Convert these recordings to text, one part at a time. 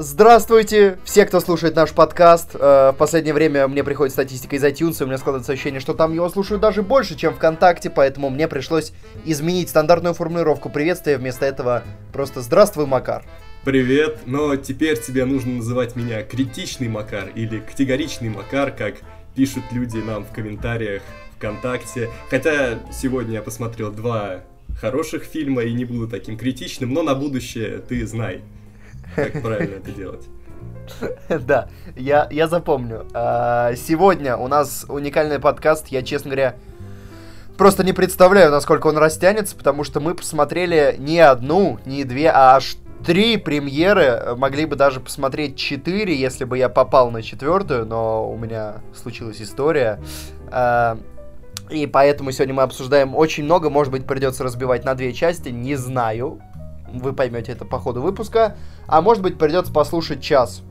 Здравствуйте, все, кто слушает наш подкаст. Э, в последнее время мне приходит статистика из iTunes, и у меня складывается ощущение, что там его слушают даже больше, чем ВКонтакте, поэтому мне пришлось изменить стандартную формулировку приветствия. Вместо этого просто «Здравствуй, Макар». Привет, но теперь тебе нужно называть меня критичный Макар или категоричный Макар, как пишут люди нам в комментариях ВКонтакте. Хотя сегодня я посмотрел два хороших фильма и не буду таким критичным, но на будущее ты знай как правильно это делать. Да, я, я запомню. А, сегодня у нас уникальный подкаст. Я, честно говоря, просто не представляю, насколько он растянется, потому что мы посмотрели не одну, не две, а аж три премьеры. Могли бы даже посмотреть четыре, если бы я попал на четвертую, но у меня случилась история. А, и поэтому сегодня мы обсуждаем очень много. Может быть, придется разбивать на две части, не знаю. Вы поймете это по ходу выпуска. А может быть придется послушать час.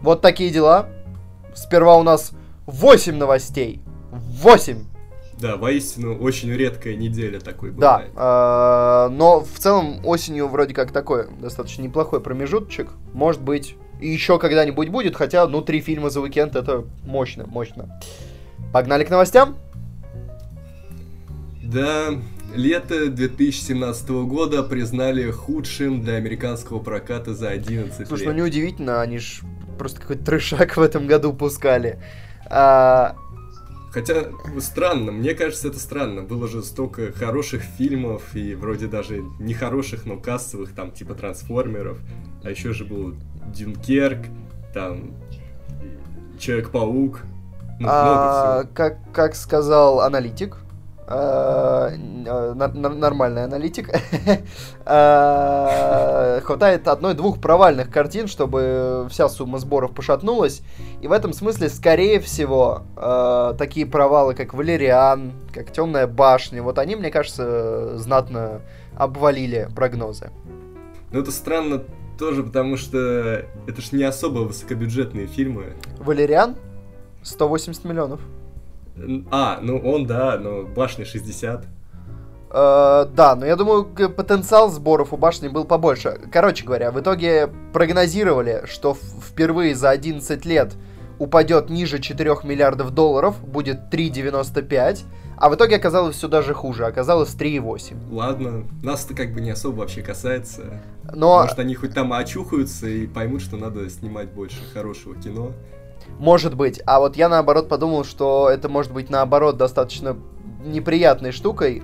Вот такие дела. Сперва у нас 8 новостей. 8! Да, воистину, очень редкая неделя такой была. Да, э, но в целом осенью вроде как такой достаточно неплохой промежуточек. Может быть, еще когда-нибудь будет, хотя, ну, три фильма за уикенд это мощно, мощно. Погнали к новостям? Да, Лето 2017 года признали худшим для американского проката за 11 Слушай, лет. Слушай, ну неудивительно, они ж просто какой-то трешак в этом году пускали. А... Хотя, странно, мне кажется, это странно. Было же столько хороших фильмов, и вроде даже не хороших, но кассовых, там, типа Трансформеров. А еще же был Дюнкерк, там, Человек-паук. Ну, а, как, как сказал аналитик, нормальный аналитик, э, хватает одной-двух провальных картин, чтобы вся сумма сборов пошатнулась. И в этом смысле, скорее всего, такие провалы, как Валериан, как Темная башня, вот они, мне кажется, знатно обвалили прогнозы. Ну, это странно тоже, потому что это ж не особо высокобюджетные фильмы. Валериан? 180 миллионов. А, ну он, да, но башня 60. Uh, э, да, но я думаю, потенциал сборов у башни был побольше. Короче говоря, в итоге прогнозировали, что впервые за 11 лет упадет ниже 4 миллиардов долларов, будет 3,95, а в итоге оказалось все даже хуже, оказалось 3,8. Ладно, нас это как бы не особо вообще касается. Но... Может, они хоть там очухаются и поймут, что надо снимать больше хорошего кино. Может быть. А вот я наоборот подумал, что это может быть наоборот достаточно неприятной штукой,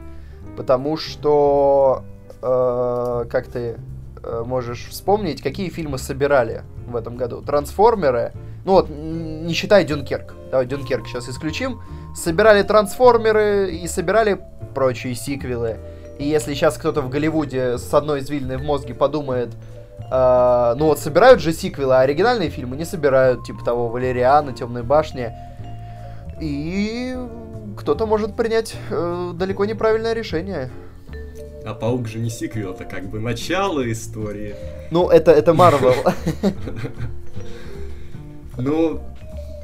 потому что, э, как ты э, можешь вспомнить, какие фильмы собирали в этом году? Трансформеры, ну вот, не считай Дюнкерк, давай Дюнкерк сейчас исключим, собирали Трансформеры и собирали прочие сиквелы. И если сейчас кто-то в Голливуде с одной извилиной в мозге подумает, Uh, ну вот собирают же сиквелы, а оригинальные фильмы не собирают, типа того Валериана, Темной башни. И кто-то может принять э, далеко неправильное решение. А Паук же не сиквел, это как бы начало истории. Ну, это, это Марвел. Ну,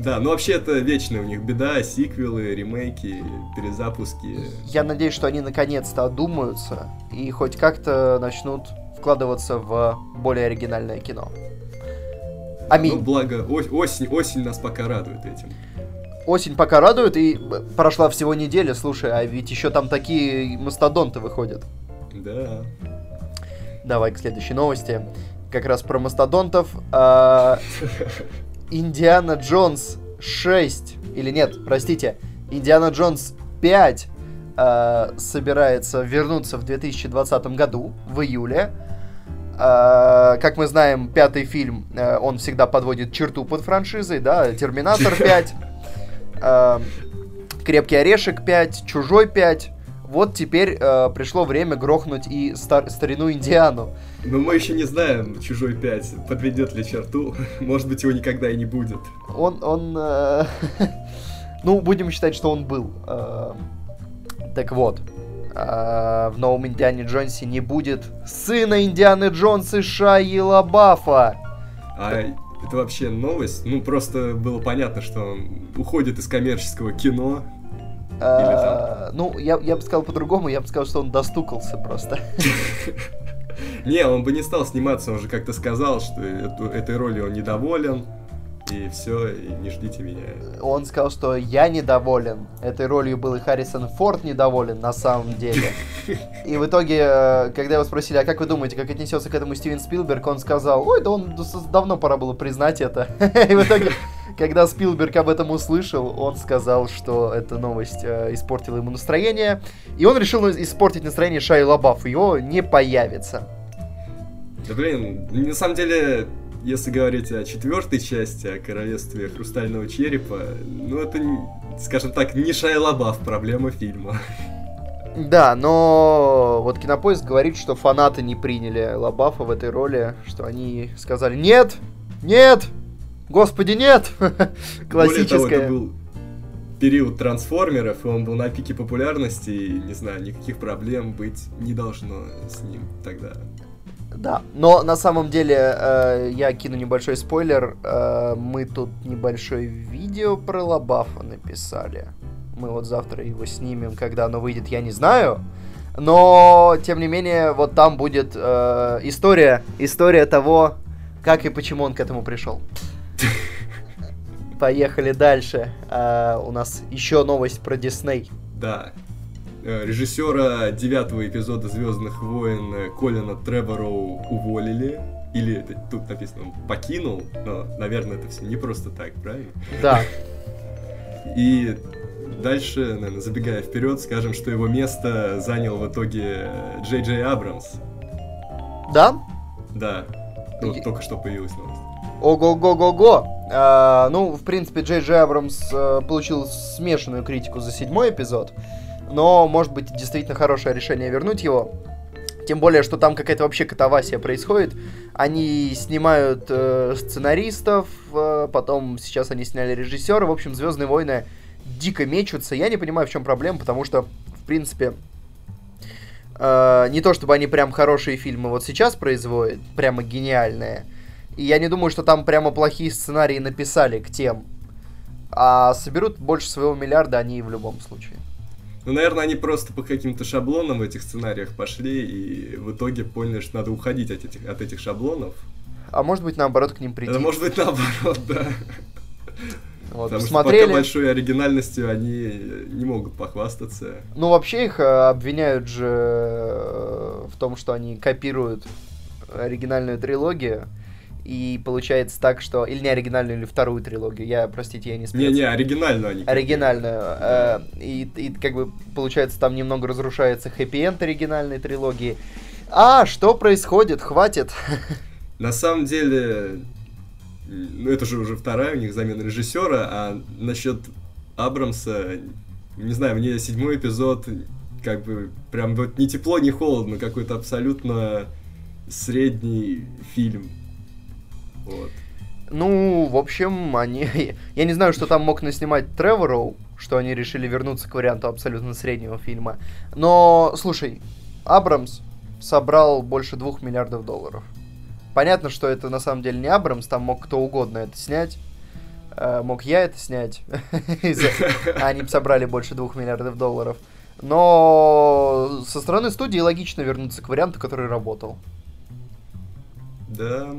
да, ну вообще это вечная у них беда, сиквелы, ремейки, перезапуски. Я надеюсь, что они наконец-то одумаются и хоть как-то начнут вкладываться в более оригинальное кино. Аминь. Ну, благо, осень, осень нас пока радует этим. Осень пока радует, и прошла всего неделя, слушай, а ведь еще там такие мастодонты выходят. Да. Давай к следующей новости. Как раз про мастодонтов. А, Индиана Джонс 6, или нет, простите, Индиана Джонс 5 а, собирается вернуться в 2020 году, в июле. Uh, как мы знаем, пятый фильм, uh, он всегда подводит черту под франшизой, да, Терминатор 5, uh, Крепкий орешек 5, Чужой 5. Вот теперь пришло время грохнуть и стар- старину Индиану. Но мы еще не знаем, Чужой 5 подведет ли черту. Может быть, его никогда и не будет. Он, он, ну, будем считать, что он был. Так вот, а, в новом Индиане Джонсе не будет сына Индианы Джонса Шайи Лабафа. А это вообще новость? Ну, просто было понятно, что он уходит из коммерческого кино. А, ну, я, я бы сказал по-другому, я бы сказал, что он достукался просто. Не, он бы не стал сниматься, он же как-то сказал, что эту, этой роли он недоволен, и все, и не ждите меня. Он сказал, что я недоволен. Этой ролью был и Харрисон Форд недоволен на самом деле. И в итоге, э, когда его спросили, а как вы думаете, как отнесется к этому Стивен Спилберг, он сказал, ой, да он давно пора было признать это. И в итоге, когда Спилберг об этом услышал, он сказал, что эта новость э, испортила ему настроение. И он решил испортить настроение Шайи Лабаф. Его не появится. Да блин, на самом деле, если говорить о четвертой части, о королевстве хрустального черепа, ну это, скажем так, не Шайлабаф проблема фильма. Да, но вот Кинопоиск говорит, что фанаты не приняли Лабафа в этой роли, что они сказали «Нет! Нет! Господи, нет!» Классическая. Более того, это был период трансформеров, и он был на пике популярности, и, не знаю, никаких проблем быть не должно с ним тогда. Да, но на самом деле э, я кину небольшой спойлер. Э, мы тут небольшое видео про Лабафа написали. Мы вот завтра его снимем, когда оно выйдет, я не знаю. Но, тем не менее, вот там будет э, история, история того, как и почему он к этому пришел. Поехали дальше. Э, у нас еще новость про Дисней. Да, режиссера девятого эпизода Звездных войн э, Колина Тревороу уволили. Или это тут написано, он покинул, но, наверное, это все не просто так, правильно? Да. И дальше, наверное, забегая вперед, скажем, что его место занял в итоге Джей Джей Абрамс. Да? Да. Вот И... только что появилась новость. Ого-го-го-го! А, ну, в принципе, Джей Джей Абрамс а, получил смешанную критику за седьмой эпизод но, может быть, действительно хорошее решение вернуть его. Тем более, что там какая-то вообще катавасия происходит. Они снимают э, сценаристов, э, потом сейчас они сняли режиссера. В общем, Звездные войны дико мечутся. Я не понимаю, в чем проблема, потому что, в принципе, э, не то чтобы они прям хорошие фильмы вот сейчас производят, прямо гениальные. И я не думаю, что там прямо плохие сценарии написали к тем. А соберут больше своего миллиарда они в любом случае. Ну, наверное, они просто по каким-то шаблонам в этих сценариях пошли и в итоге поняли, что надо уходить от этих, от этих шаблонов. А может быть, наоборот, к ним прийти. Это может быть, наоборот, да. Вот, Потому посмотрели... что пока большой оригинальностью они не могут похвастаться. Ну, вообще их э, обвиняют же э, в том, что они копируют оригинальную трилогию. И получается так, что... Или не оригинальную, или вторую трилогию. Я, простите, я не спец. Не-не, оригинальную они. Оригинальную. Э, и, и как бы, получается, там немного разрушается хэппи-энд оригинальной трилогии. А, что происходит? Хватит. На самом деле, ну это же уже вторая у них замена режиссера, а насчет Абрамса, не знаю, мне седьмой эпизод как бы прям вот ни тепло, ни холодно, какой-то абсолютно средний фильм. Вот. Ну, в общем, они... Я не знаю, что там мог наснимать Тревороу, что они решили вернуться к варианту абсолютно среднего фильма. Но, слушай, Абрамс собрал больше двух миллиардов долларов. Понятно, что это на самом деле не Абрамс, там мог кто угодно это снять. Э, мог я это снять. Они собрали больше двух миллиардов долларов. Но со стороны студии логично вернуться к варианту, который работал. Да,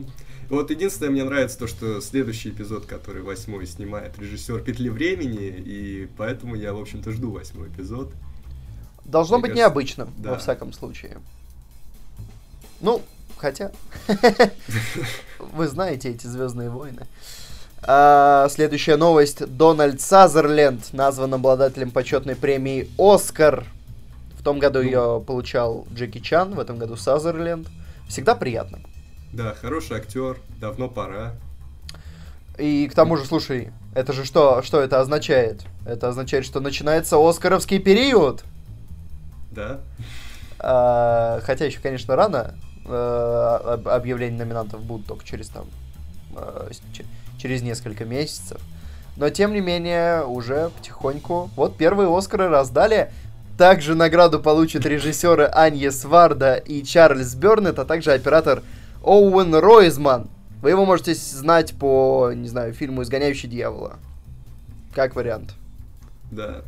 вот единственное, мне нравится то, что следующий эпизод, который восьмой снимает режиссер Петли времени, и поэтому я, в общем-то, жду восьмой эпизод. Должно мне быть кажется, необычным, да. во всяком случае. Ну, хотя... Вы знаете эти Звездные войны. А, следующая новость. Дональд Сазерленд назван обладателем почетной премии «Оскар». В том году ну. ее получал Джеки Чан, в этом году Сазерленд. Всегда приятно. Да, хороший актер, давно пора. И к тому же, слушай, это же что, что это означает? Это означает, что начинается Оскаровский период. Да. А, хотя еще, конечно, рано. А, объявление номинантов будут только через там а, через несколько месяцев. Но тем не менее, уже потихоньку. Вот первые Оскары раздали. Также награду получат режиссеры Анье Сварда и Чарльз Бернет, а также оператор Оуэн Ройзман. Вы его можете знать по, не знаю, фильму «Изгоняющий дьявола». Как вариант. Да.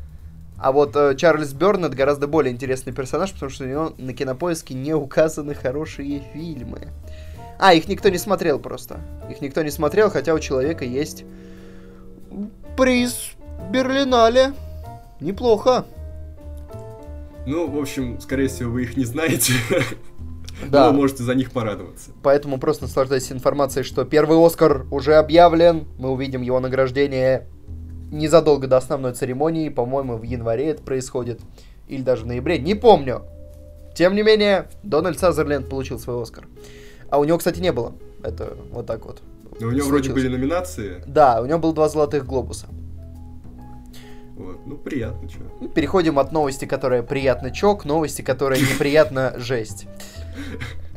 А вот э, Чарльз Бёрнет гораздо более интересный персонаж, потому что у него на кинопоиске не указаны хорошие фильмы. А, их никто не смотрел просто. Их никто не смотрел, хотя у человека есть приз Берлинале. Неплохо. Ну, в общем, скорее всего, вы их не знаете. Да. Но вы можете за них порадоваться. Поэтому просто наслаждайтесь информацией, что первый Оскар уже объявлен. Мы увидим его награждение незадолго до основной церемонии. По-моему, в январе это происходит. Или даже в ноябре. Не помню. Тем не менее, Дональд Сазерленд получил свой Оскар. А у него, кстати, не было. Это вот так вот. Но у него вроде случилось. были номинации. Да, у него было два золотых глобуса. Вот. Ну, приятно, чё. Переходим от новости, которая приятно чок, к новости, которая неприятно жесть.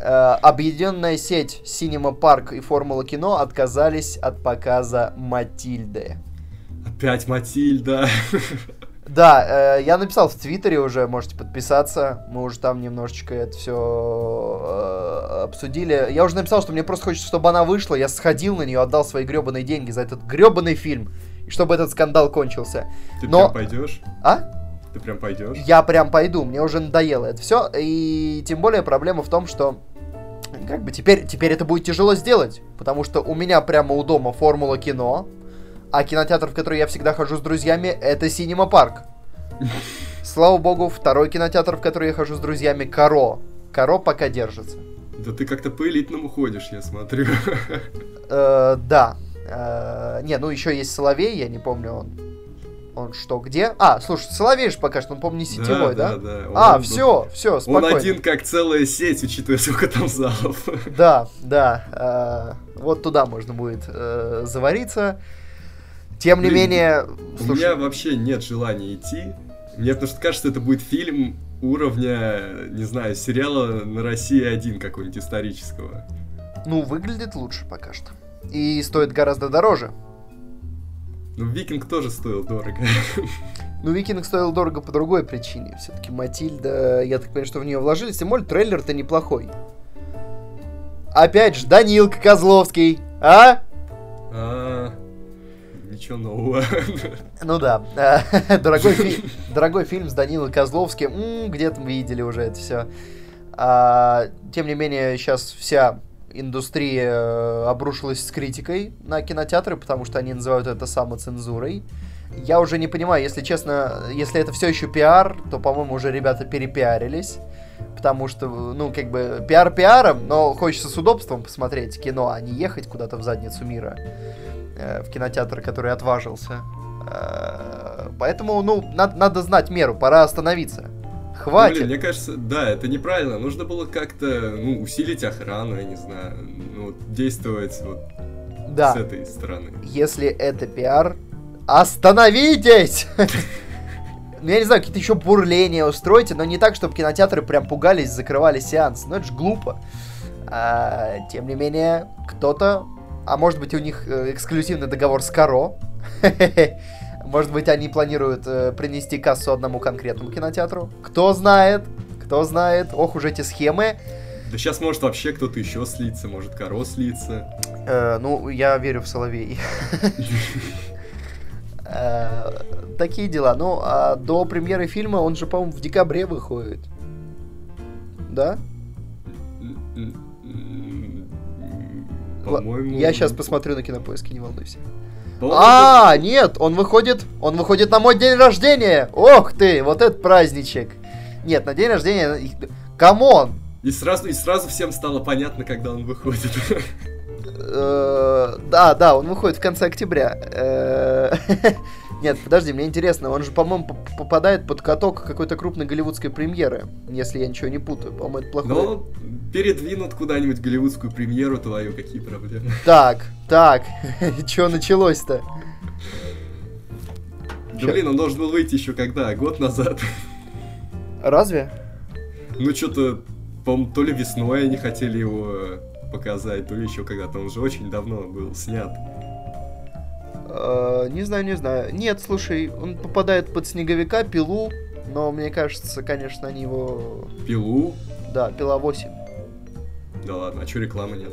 Э, Объединенная сеть Cinema Park и Формула кино отказались от показа Матильды. Опять Матильда. Да, э, я написал в Твиттере уже, можете подписаться. Мы уже там немножечко это все обсудили. Я уже написал, что мне просто хочется, чтобы она вышла. Я сходил на нее, отдал свои гребаные деньги за этот гребаный фильм. И чтобы этот скандал кончился. Ты Но- пойдешь? А? Ты прям пойдешь? Я прям пойду, мне уже надоело это все. И тем более проблема в том, что как бы теперь, теперь это будет тяжело сделать. Потому что у меня прямо у дома формула кино. А кинотеатр, в который я всегда хожу с друзьями, это Синема Парк. Слава богу, второй кинотеатр, в который я хожу с друзьями, Каро. Каро пока держится. Да ты как-то по элитному ходишь, я смотрю. Э, да. Э, не, ну еще есть Соловей, я не помню, он. Он что, где? А, слушай, Соловей же пока что, он, по-моему, не сетевой, да? да. А, Он- все, все, Он спокойно. один как целая сеть, учитывая, сколько там залов. Да, да. э, вот туда можно будет э, завариться. Тем не Блин, менее, У слушай, меня вообще нет желания идти. Мне потому что кажется, это будет фильм уровня, не знаю, сериала на России один какого-нибудь исторического. ну, выглядит лучше пока что. И стоит гораздо дороже. Ну, Викинг тоже стоил дорого. Ну, Викинг стоил дорого по другой причине. Все-таки Матильда, я так понимаю, что в нее вложились. Тем более, трейлер-то неплохой. Опять же, Данилка Козловский. А? А, ничего нового. Ну да, дорогой, фи- дорогой фильм с Данилой Козловским, где-то мы видели уже это все. тем не менее, сейчас вся индустрия э, обрушилась с критикой на кинотеатры, потому что они называют это самоцензурой. Я уже не понимаю, если честно, если это все еще пиар, то, по-моему, уже ребята перепиарились. Потому что, ну, как бы, пиар пиаром, но хочется с удобством посмотреть кино, а не ехать куда-то в задницу мира э, в кинотеатр, который отважился. Э, Поэтому, ну, надо, надо знать меру, пора остановиться. Хватит. Блин, мне кажется, да, это неправильно. Нужно было как-то, ну, усилить охрану, я не знаю, ну, действовать вот да. с этой стороны. Если это пиар, остановитесь! Ну, я не знаю, какие-то еще бурления устройте, но не так, чтобы кинотеатры прям пугались, закрывали сеанс. Ну, это же глупо. А, тем не менее, кто-то... А может быть, у них э, эксклюзивный договор с Каро. Может быть, они планируют э, принести кассу одному конкретному кинотеатру. Кто знает? Кто знает? Ох уж эти схемы. Да сейчас может вообще кто-то еще слиться, может Коро слиться. Э, ну, я верю в Соловей. Э, Такие дела. Ну, а до премьеры фильма он же, по-моему, в декабре выходит. Да? По-моему... Я сейчас посмотрю на кинопоиске, не волнуйся. А, нет, он выходит, он выходит на мой день рождения. Ох ты, вот этот праздничек. Нет, на день рождения, come on. И сразу, и сразу всем стало понятно, когда он выходит. Э, Да, да, он выходит в конце октября. Нет, подожди, мне интересно, он же, по-моему, поп- попадает под каток какой-то крупной голливудской премьеры, если я ничего не путаю. По-моему, это плохое. Но передвинут куда-нибудь голливудскую премьеру твою, какие проблемы? Так, так, что началось-то? Да Чё? блин, он должен был выйти еще когда? Год назад. Разве? Ну что-то, по-моему, то ли весной они хотели его показать, то ли еще когда-то. Он же очень давно был снят. Э, Не знаю, не знаю. Нет, слушай, он попадает под снеговика, пилу, но мне кажется, конечно, они его... Пилу? Да, пила 8. Да ладно, а что рекламы нет?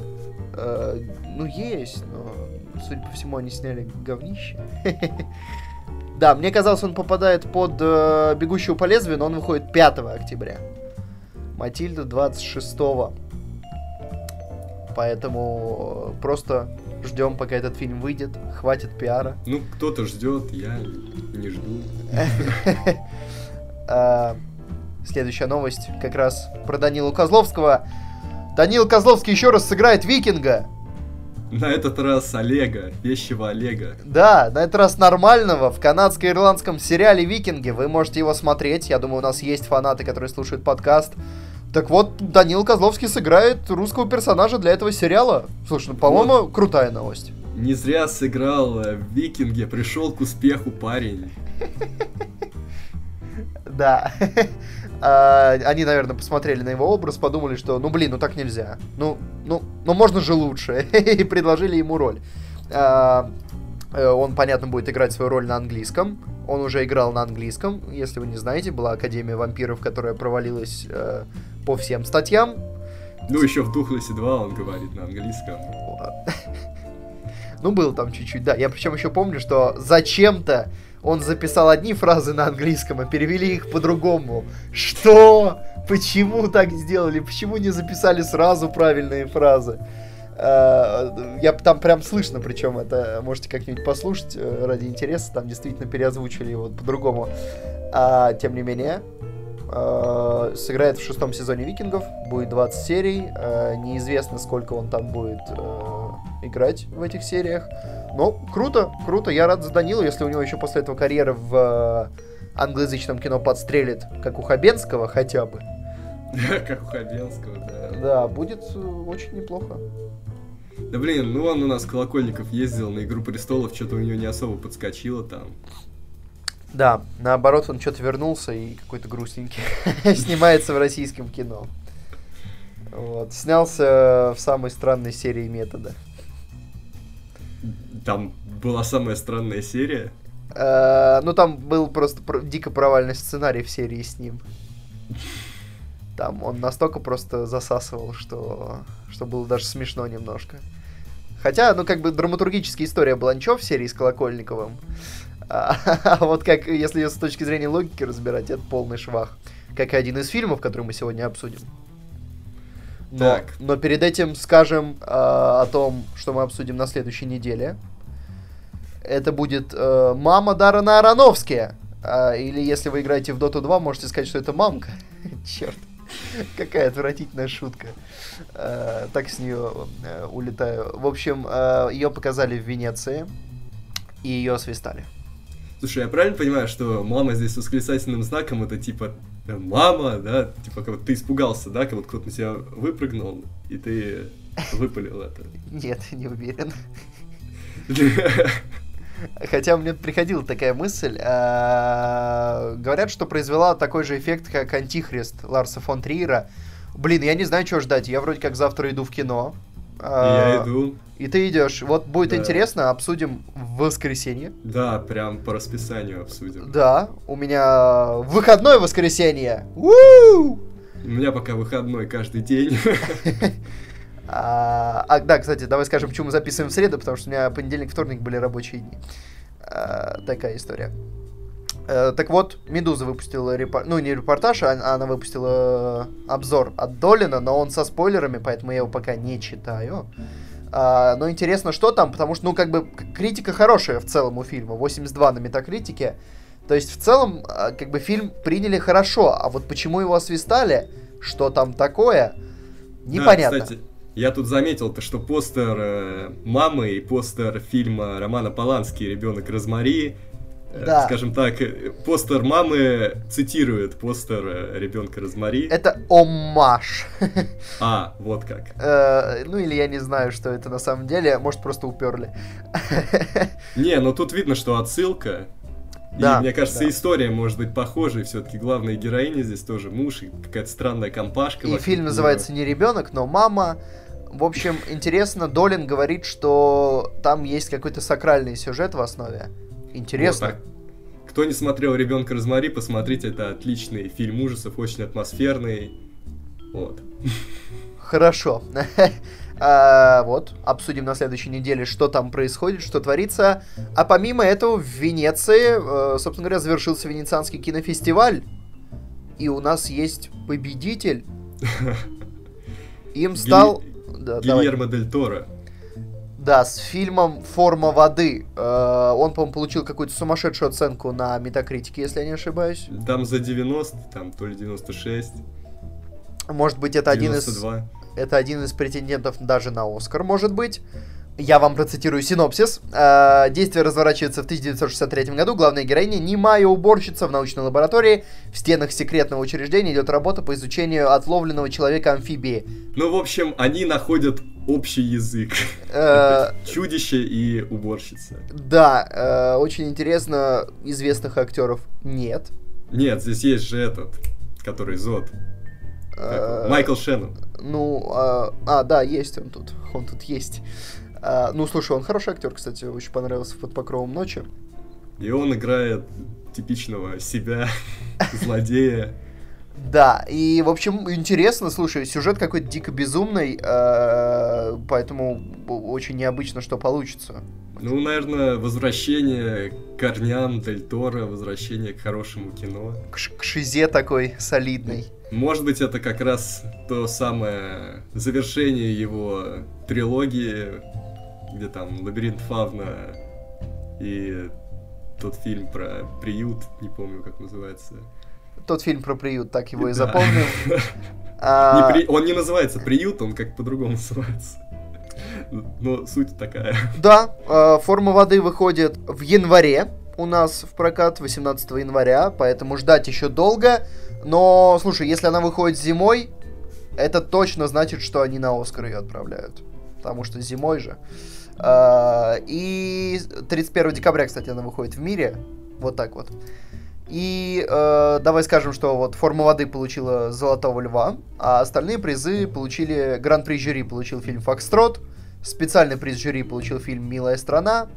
Э, ну, есть, но, судя по всему, они сняли говнище. Да, мне казалось, он попадает под э, «Бегущего по лезвию», но он выходит 5 октября. Матильда 26 Поэтому э, просто ждем, пока этот фильм выйдет. Хватит пиара. Ну, кто-то ждет, я не жду. А, Следующая новость как раз про Данилу Козловского. Данил Козловский еще раз сыграет Викинга. На этот раз Олега, вещего Олега. Да, на этот раз нормального в канадско-ирландском сериале «Викинги». Вы можете его смотреть. Я думаю, у нас есть фанаты, которые слушают подкаст. Так вот, Данил Козловский сыграет русского персонажа для этого сериала. Слушай, ну, по-моему, Вот. крутая новость. Не зря сыграл э, в Викинге, пришел к успеху парень. Да. А, Они, наверное, посмотрели на его образ, подумали, что, ну, блин, ну так нельзя. Ну, ну, ну можно же лучше. И предложили ему роль. А, э, Он, понятно, будет играть свою роль на английском. Он уже играл на английском. Если вы не знаете, была Академия вампиров, которая провалилась э, по всем статьям. Ну, еще в Духлесе 2 он говорит на английском. Ну, был там чуть-чуть, да. Я причем еще помню, что зачем-то он записал одни фразы на английском, а перевели их по-другому. Что? Почему так сделали? Почему не записали сразу правильные фразы? Э, Я там прям слышно, причем это можете как-нибудь послушать э, ради интереса, там действительно переозвучили его по-другому. А, тем не менее, э, сыграет в шестом сезоне Викингов, будет 20 серий, э, неизвестно, сколько он там будет э, играть в этих сериях. Но круто, круто, я рад за Данилу, если у него еще после этого карьера в э, англоязычном кино подстрелит, как у Хабенского хотя бы. Как у Хабенского, да. Да, будет очень неплохо. Да блин, ну он у нас Колокольников ездил на Игру Престолов, что-то у него не особо подскочило там. Да, наоборот, он что-то вернулся и какой-то грустненький. Снимается в российском кино. Вот. Снялся в самой странной серии метода. Там была самая странная серия. Э, Ну, там был просто про- дико провальный сценарий в серии с ним. Там он настолько просто засасывал, что, что было даже смешно немножко. Хотя, ну, как бы драматургическая история была ничего в серии с Колокольниковым. А, а вот как, если ее с точки зрения логики разбирать, это полный швах. Как и один из фильмов, который мы сегодня обсудим. Но, Так. но перед этим скажем а, о том, что мы обсудим на следующей неделе. Это будет э, мама Даррена Аронофски. А, или если вы играете в Dota 2, можете сказать, что это мамка. Черт. Какая отвратительная шутка. Э, так с нее э, улетаю. В общем, ее показали в Венеции. И ее свистали. Слушай, я правильно понимаю, что мама здесь с восклицательным знаком это типа э, мама, да? Типа как вот ты испугался, да? Как вот кто-то на тебя выпрыгнул, и ты выпалил это. Нет, не уверен. Хотя мне приходила такая мысль. а, Говорят, что произвела такой же эффект, как Антихрист Ларса фон Триера. Блин, я не знаю, что ждать. Я вроде как завтра иду в кино. И А, я иду. И ты идешь. Вот будет Да. интересно, обсудим в воскресенье. Да, прям по расписанию обсудим. Да, у меня выходное воскресенье. У! У меня пока выходной каждый день. А, а, да, кстати, давай скажем, почему мы записываем в среду, потому что у меня понедельник, вторник были рабочие дни. А, такая история. Э, так вот, Медуза выпустила репортаж, ну не репортаж, а она выпустила обзор от Долина, но он со спойлерами, поэтому я его пока не читаю. А, но интересно, что там, потому что, ну, как бы, критика хорошая в целом у фильма, 82 на метакритике. То есть, в целом, а, как бы, фильм приняли хорошо, а вот почему его освистали, что там такое, непонятно. Да, кстати, я тут заметил, то, что постер э, мамы и постер фильма Романа Полански «Ребенок Розмари», э, Да. скажем так, э, постер мамы цитирует постер ребенка Розмари. Это оммаж. А, вот как. Э, Ну или я не знаю, что это на самом деле. Может, просто уперли. Не, ну тут видно, что отсылка. Да, и мне кажется, да. история может быть похожей. Все-таки главная героиня здесь тоже муж и какая-то странная компашка. И фильм называется не ребенок, но мама. В общем, интересно, Долин говорит, что там есть какой-то сакральный сюжет в основе. Интересно. Вот, Кто не смотрел ребенка Розмари, посмотрите, это отличный фильм ужасов, очень атмосферный. Вот. Хорошо. А, вот, обсудим на следующей неделе, что там происходит, что творится. А помимо этого, в Венеции, э, собственно говоря, завершился Венецианский кинофестиваль. И у нас есть победитель. Им стал... Гильермо Дель Торо. Да, с фильмом «Форма воды». Э, он, по-моему, получил какую-то сумасшедшую оценку на Метакритике, если я не ошибаюсь. Там за 90, там то ли 96. Может быть, это 92. один из... Это один из претендентов даже на Оскар, может быть. Я вам процитирую синопсис. Э, действие разворачивается в 1963 году. Главная героиня немая уборщица в научной лаборатории. В стенах секретного учреждения идет работа по изучению отловленного человека-амфибии. Ну, в общем, они находят общий язык. Э, чудище и уборщица. Да, э, очень интересно, известных актеров нет. Нет, здесь есть же этот, который Зод. Майкл Шеннон. Ну, а, а, да, есть он тут. Он тут есть. А, ну, слушай, он хороший актер, кстати, очень понравился под покровом ночи. И он играет типичного себя, злодея. Да, и, в общем, интересно, слушай, сюжет какой-то дико безумный, э, поэтому очень необычно, что получится. Ну, наверное, возвращение к корням Дель Торо, возвращение к хорошему кино. К, к шизе такой солидной. Может быть, это как раз то самое завершение его трилогии, где там Лабиринт Фавна и тот фильм про приют, не помню, как называется. Тот фильм про приют, так его и запомнил. А... Не при... Он не называется приют, он как по-другому называется. Но суть такая. Да, э, форма воды выходит в январе у нас в прокат 18 января, поэтому ждать еще долго. Но, слушай, если она выходит зимой, это точно значит, что они на Оскар ее отправляют. Потому что зимой же. А, и 31 декабря, кстати, она выходит в мире. Вот так вот. И э, давай скажем, что вот форма воды получила Золотого Льва, а остальные призы получили... Гран-при жюри получил фильм «Фокстрот», специальный приз жюри получил фильм «Милая страна»,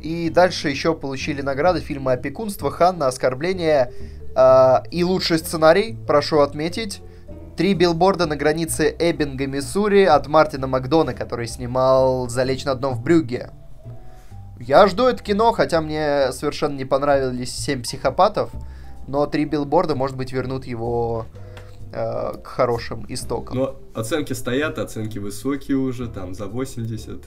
и дальше еще получили награды фильмы «Опекунство», «Ханна», «Оскорбление» э, и лучший сценарий, прошу отметить, Три билборда на границе Эббинга, Миссури от Мартина Макдона, который снимал «Залечь на дно в Брюгге». Я жду это кино, хотя мне совершенно не понравились «Семь психопатов», но «Три билборда», может быть, вернут его э, к хорошим истокам. Но оценки стоят, оценки высокие уже, там, за 80.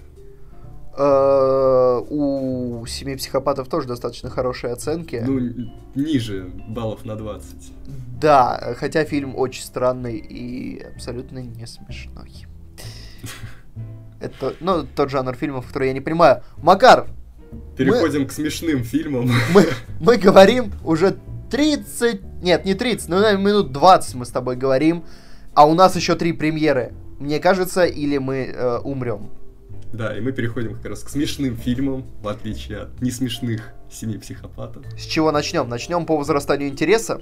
Э, у «Семи психопатов» тоже достаточно хорошие оценки. Ну, ниже баллов на 20. Да, хотя фильм очень странный и абсолютно не смешной. Это, ну, тот жанр фильмов, который я не понимаю. Макар! Переходим мы, к смешным фильмам. Мы, мы говорим уже 30... Нет, не 30, ну, наверное, минут 20 мы с тобой говорим. А у нас еще три премьеры. Мне кажется, или мы э, умрем. Да, и мы переходим как раз к смешным фильмам, в отличие от несмешных семи психопатов. С чего начнем? Начнем по возрастанию интереса.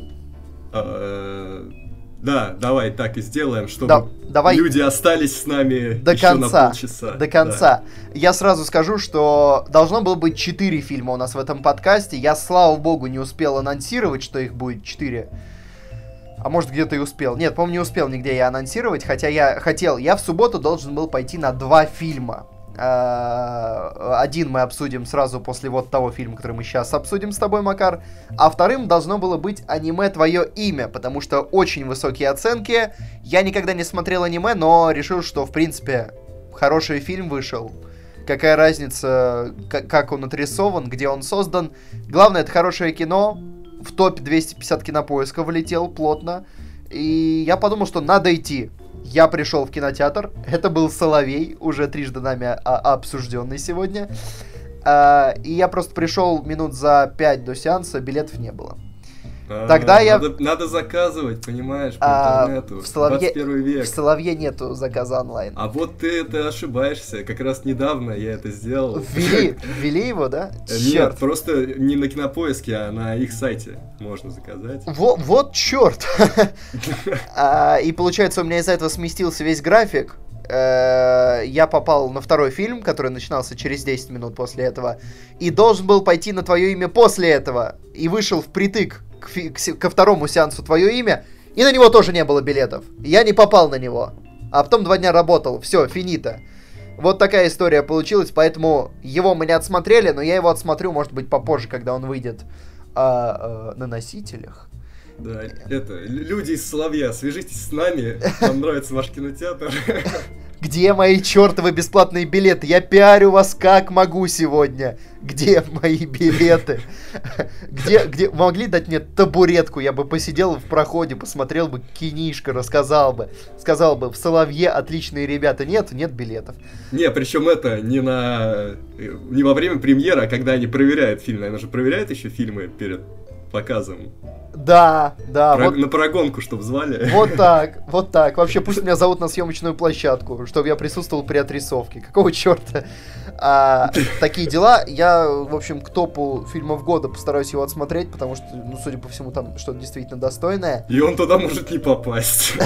А, да, давай так и сделаем, чтобы да, давай люди остались с нами до еще конца, на полчаса. До конца. Да. Я сразу скажу, что должно было быть 4 фильма у нас в этом подкасте. Я, слава богу, не успел анонсировать, что их будет 4. А может где-то и успел. Нет, по-моему, не успел нигде я анонсировать, хотя я хотел. Я в субботу должен был пойти на два фильма. Э, один мы обсудим сразу после вот того фильма, который мы сейчас обсудим с тобой, Макар. А вторым должно было быть аниме «Твое имя», потому что очень высокие оценки. Я никогда не смотрел аниме, но решил, что, в принципе, хороший фильм вышел. Какая разница, как он отрисован, где он создан. Главное, это хорошее кино. В топ 250 кинопоиска влетел плотно. И я подумал, что надо идти я пришел в кинотеатр. Это был Соловей, уже трижды нами обсужденный сегодня. А, и я просто пришел минут за пять до сеанса, билетов не было. А, Тогда я... Надо, надо заказывать, понимаешь, по а, интернету. В Соловье... 21 век. В Соловье нету заказа онлайн. А вот ты это ошибаешься. Как раз недавно я это сделал. Ввели, ввели его, да? Нет, просто не на кинопоиске, а на их сайте можно заказать. Вот, вот черт. а, и получается, у меня из-за этого сместился весь график э, я попал на второй фильм, который начинался через 10 минут после этого, и должен был пойти на твое имя после этого, и вышел впритык к, к, ко второму сеансу твое имя, и на него тоже не было билетов. Я не попал на него. а потом два дня работал. Все, финита. Вот такая история получилась, поэтому его мы не отсмотрели, но я его отсмотрю, может быть, попозже, когда он выйдет а, а, на носителях. Да, это, люди из Соловья, свяжитесь с нами, нам нравится ваш кинотеатр. Где мои чертовы бесплатные билеты? Я пиарю вас как могу сегодня. Где мои билеты? Где, где могли дать мне табуретку? Я бы посидел в проходе, посмотрел бы кинишко, рассказал бы. Сказал бы, в Соловье отличные ребята. Нет, нет билетов. Не, причем это не на... Не во время премьеры, а когда они проверяют фильм. Наверное же проверяют еще фильмы перед показом. Да, да. Про, вот, на прогонку, чтобы звали. Вот так, вот так. Вообще пусть меня зовут на съемочную площадку, чтобы я присутствовал при отрисовке. Какого черта? А, такие дела. Я, в общем, к топу фильмов года постараюсь его отсмотреть, потому что, ну, судя по всему, там что-то действительно достойное. И он туда может не попасть.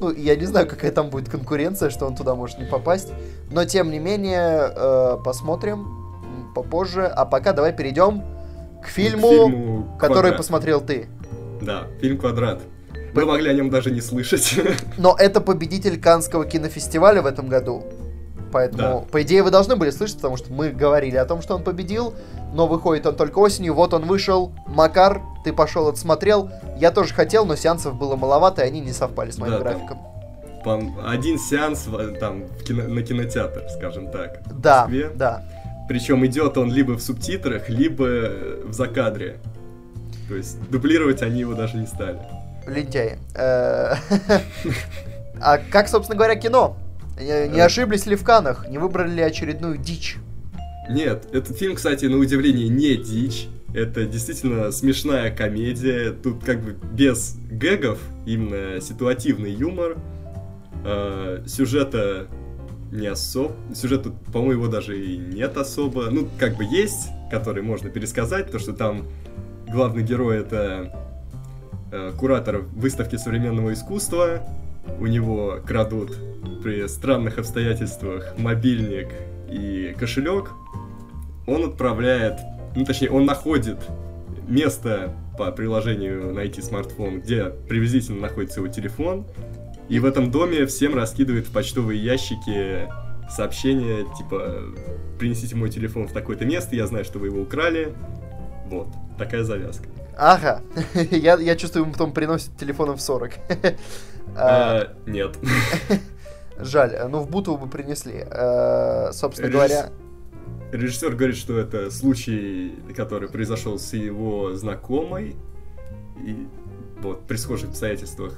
Ну, я не знаю, какая там будет конкуренция, что он туда может не попасть. Но, тем не менее, э, посмотрим попозже. А пока давай перейдем к фильму, фильму который посмотрел ты. Да, фильм «Квадрат». Мы могли о нем даже не слышать. Но это победитель Канского кинофестиваля в этом году. Поэтому, да. по идее, вы должны были слышать, потому что мы говорили о том, что он победил, но выходит он только осенью. Вот он вышел. Макар, ты пошел, отсмотрел. Я тоже хотел, но сеансов было маловато, и они не совпали с моим да, графиком. Там, один сеанс там, в кино, на кинотеатр, скажем так. Да, да. Причем идет он либо в субтитрах, либо в закадре. То есть дублировать они его даже не стали. Лентяи. Э, а как, собственно говоря, кино? Не ошиблись ли в Канах? Не выбрали ли очередную дичь? Нет, этот фильм, кстати, на удивление не дичь. Это действительно смешная комедия. Тут как бы без гэгов, именно ситуативный юмор. Э, сюжета не особо... Сюжет тут, по-моему, его даже и нет особо. Ну, как бы есть, который можно пересказать, то, что там главный герой это э, куратор выставки современного искусства. У него крадут при странных обстоятельствах мобильник и кошелек. Он отправляет, ну точнее, он находит место по приложению найти смартфон, где приблизительно находится его телефон, и в этом доме всем раскидывают в почтовые ящики сообщения, типа, принесите мой телефон в такое-то место, я знаю, что вы его украли. Вот, такая завязка. Ага, я, я чувствую, ему потом приносят телефонов 40. А, нет. Жаль, ну в Бутову бы принесли. А, собственно говоря... Режиссер говорит, что это случай, который произошел с его знакомой, и вот, при схожих обстоятельствах.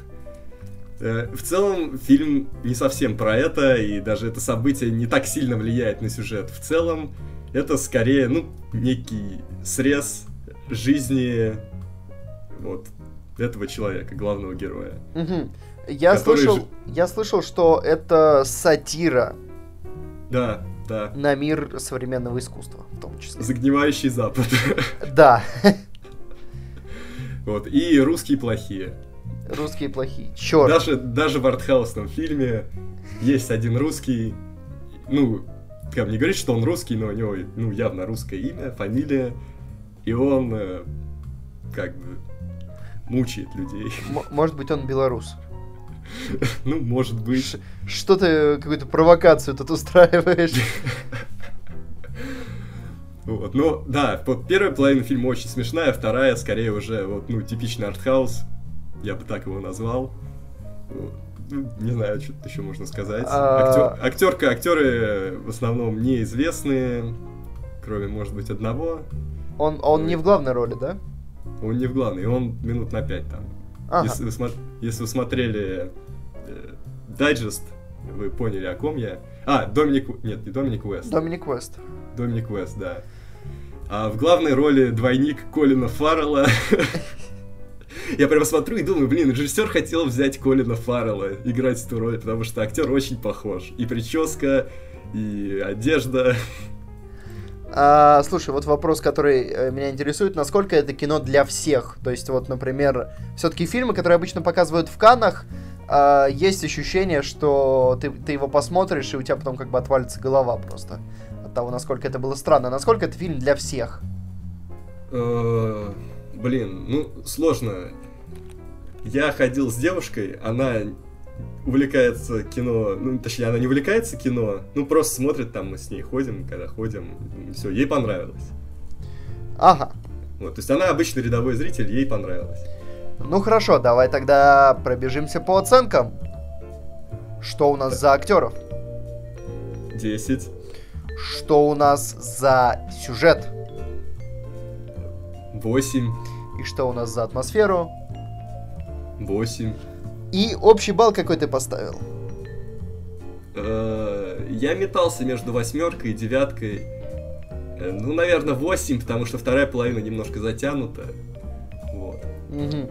Э, в целом, фильм не совсем про это, и даже это событие не так сильно влияет на сюжет. В целом, это скорее, ну, некий срез жизни вот этого человека, главного героя. Угу. Я слышал, ж... я слышал, что это сатира. Да, да. На мир современного искусства, в том числе. Загнивающий Запад. Да. Вот, и русские плохие. Русские плохие. Черт. Даже, даже в артхаусном фильме есть один русский, ну, как не говорит, что он русский, но у него, ну, явно русское имя, фамилия, и он, э, как бы, мучает людей. М- может быть, он белорус. Ну, может быть. Что ты какую-то провокацию тут устраиваешь? Вот, ну, да, вот первая половина фильма очень смешная, вторая, скорее, уже, вот, ну, типичный артхаус, я бы так его назвал. Ну, не знаю, что еще можно сказать. А... Актер, актерка, актеры в основном неизвестные, кроме, может быть, одного. Он, он не в главной роли, да? Он не в главной, он минут на пять там. Ага. Если, вы, если вы смотрели э, дайджест, вы поняли, о ком я. А, Доминик... Нет, не Доминик Уэст. Доминик Уэст. Доминик Уэст, да. А в главной роли двойник Колина Фаррелла. Я прямо смотрю и думаю, блин, режиссер хотел взять Колина Фаррелла играть эту роль, потому что актер очень похож. И прическа, и одежда. А, слушай, вот вопрос, который э, меня интересует, насколько это кино для всех? То есть, вот, например, все-таки фильмы, которые обычно показывают в Каннах, а, есть ощущение, что ты, ты его посмотришь, и у тебя потом как бы отвалится голова просто от того, насколько это было странно. Насколько это фильм для всех? Блин, ну, сложно. Я ходил с девушкой, она увлекается кино, ну, точнее, она не увлекается кино, ну, просто смотрит там, мы с ней ходим, когда ходим, все, ей понравилось. Ага. Вот, то есть она обычный рядовой зритель, ей понравилось. Ну хорошо, давай тогда пробежимся по оценкам. Что у нас за актеров? 10. Что у нас за сюжет? 8. И что у нас за атмосферу? 8. И общий балл какой ты поставил? Э, я метался между восьмеркой и девяткой. Э, ну, наверное, 8, потому что вторая половина немножко затянута. Вот. Угу.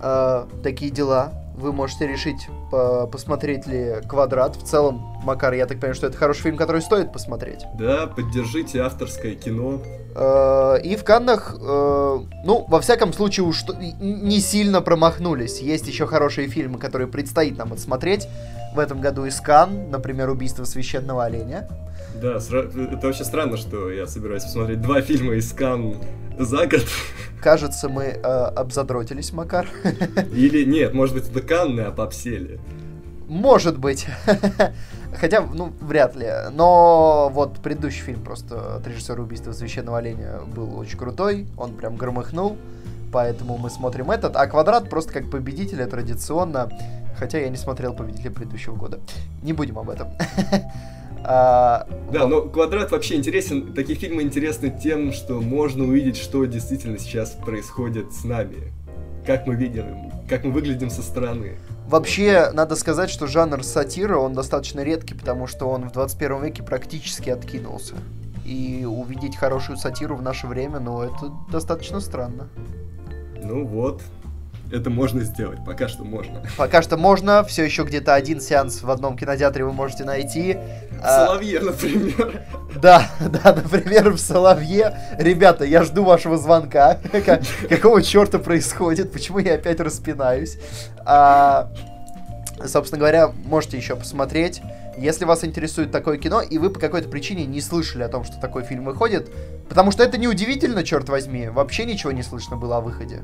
А, такие дела. Вы можете решить, по посмотреть ли «Квадрат». В целом, Макар, я так понимаю, что это хороший фильм, который стоит посмотреть. Да, поддержите авторское кино. А, и в Каннах, э, ну, во всяком случае, уж не сильно промахнулись. Есть еще хорошие фильмы, которые предстоит нам отсмотреть в этом году из Кан, например, «Убийство священного оленя». Да, это вообще странно, что я собираюсь посмотреть два фильма из Кан за год. Кажется, мы э, обзадротились, Макар. Или нет, может быть, это Канны опопсели. Может быть. Хотя, ну, вряд ли. Но вот предыдущий фильм просто от режиссера убийства священного оленя был очень крутой. Он прям громыхнул. Поэтому мы смотрим этот. А квадрат просто как победителя традиционно. Хотя я не смотрел победителя предыдущего года. Не будем об этом. А, да, но квадрат вообще интересен. Такие фильмы интересны тем, что можно увидеть, что действительно сейчас происходит с нами. Как мы видим, как мы выглядим со стороны. Вообще, надо сказать, что жанр сатира, он достаточно редкий, потому что он в 21 веке практически откинулся. И увидеть хорошую сатиру в наше время, ну, это достаточно странно. Ну вот, это можно сделать, пока что можно. Пока что можно, все еще где-то один сеанс в одном кинотеатре вы можете найти. В Соловье, например. Да, да, например, в Соловье. Ребята, я жду вашего звонка. Какого черта происходит? Почему я опять распинаюсь? А, собственно говоря, можете еще посмотреть. Если вас интересует такое кино, и вы по какой-то причине не слышали о том, что такой фильм выходит, потому что это неудивительно, черт возьми, вообще ничего не слышно было о выходе.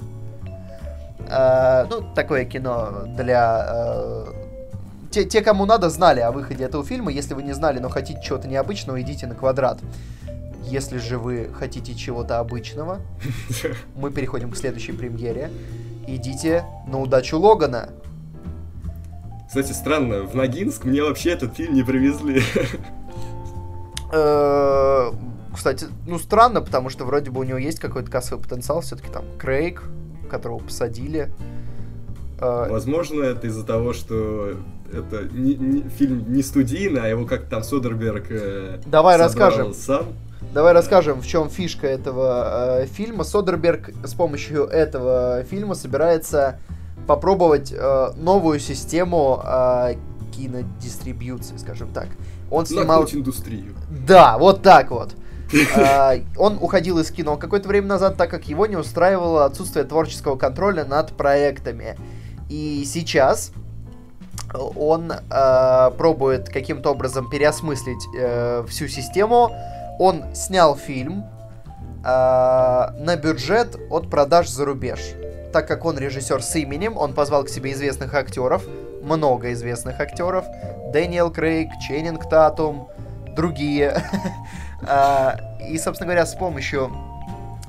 Э, ну, такое кино для... Э, те, те, кому надо, знали о выходе этого фильма. Если вы не знали, но хотите чего-то необычного, идите на квадрат. Если же вы хотите чего-то обычного, мы переходим к следующей премьере. Идите на удачу Логана. Кстати, странно, в Ногинск мне вообще этот фильм не привезли. Э, кстати, ну странно, потому что вроде бы у него есть какой-то кассовый потенциал, все-таки там Крейг, которого посадили. А, Возможно, это из-за того, что это не, не, фильм не студийный, а его как там Содерберг э, Давай расскажем. сам. Давай расскажем, в чем фишка этого э, фильма. Содерберг с помощью этого фильма собирается попробовать э, новую систему э, кинодистрибьюции, скажем так. Он снимал... индустрию. Да, вот так вот. А, он уходил из кино какое-то время назад, так как его не устраивало отсутствие творческого контроля над проектами. И сейчас он э, пробует каким-то образом переосмыслить э, всю систему. Он снял фильм э, на бюджет от продаж за рубеж. Так как он режиссер с именем, он позвал к себе известных актеров, много известных актеров. Дэниел Крейг, Ченнинг Татум, другие. А, и, собственно говоря, с помощью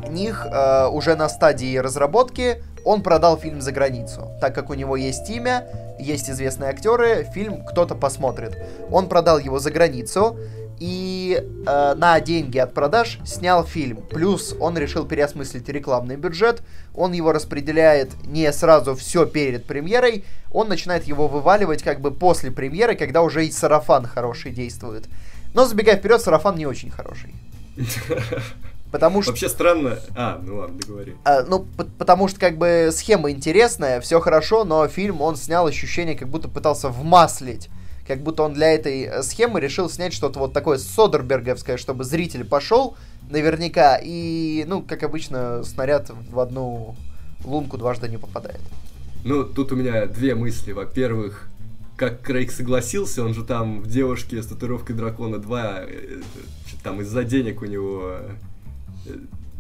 них а, уже на стадии разработки он продал фильм за границу. Так как у него есть имя, есть известные актеры, фильм кто-то посмотрит. Он продал его за границу и э, на деньги от продаж снял фильм. Плюс он решил переосмыслить рекламный бюджет. Он его распределяет не сразу все перед премьерой, он начинает его вываливать как бы после премьеры, когда уже и сарафан хороший действует. Но забегая вперед, сарафан не очень хороший. Потому что... Вообще странно... А, ну ладно, договори. А, ну, потому что, как бы, схема интересная, все хорошо, но фильм, он снял ощущение, как будто пытался вмаслить. Как будто он для этой э, схемы решил снять что-то вот такое Содерберговское, чтобы зритель пошел наверняка, и, ну, как обычно, снаряд в одну лунку дважды не попадает. Ну, тут у меня две мысли. Во-первых, как Крейг согласился, он же там в девушке с татуировкой дракона 2, э, там из-за денег у него э,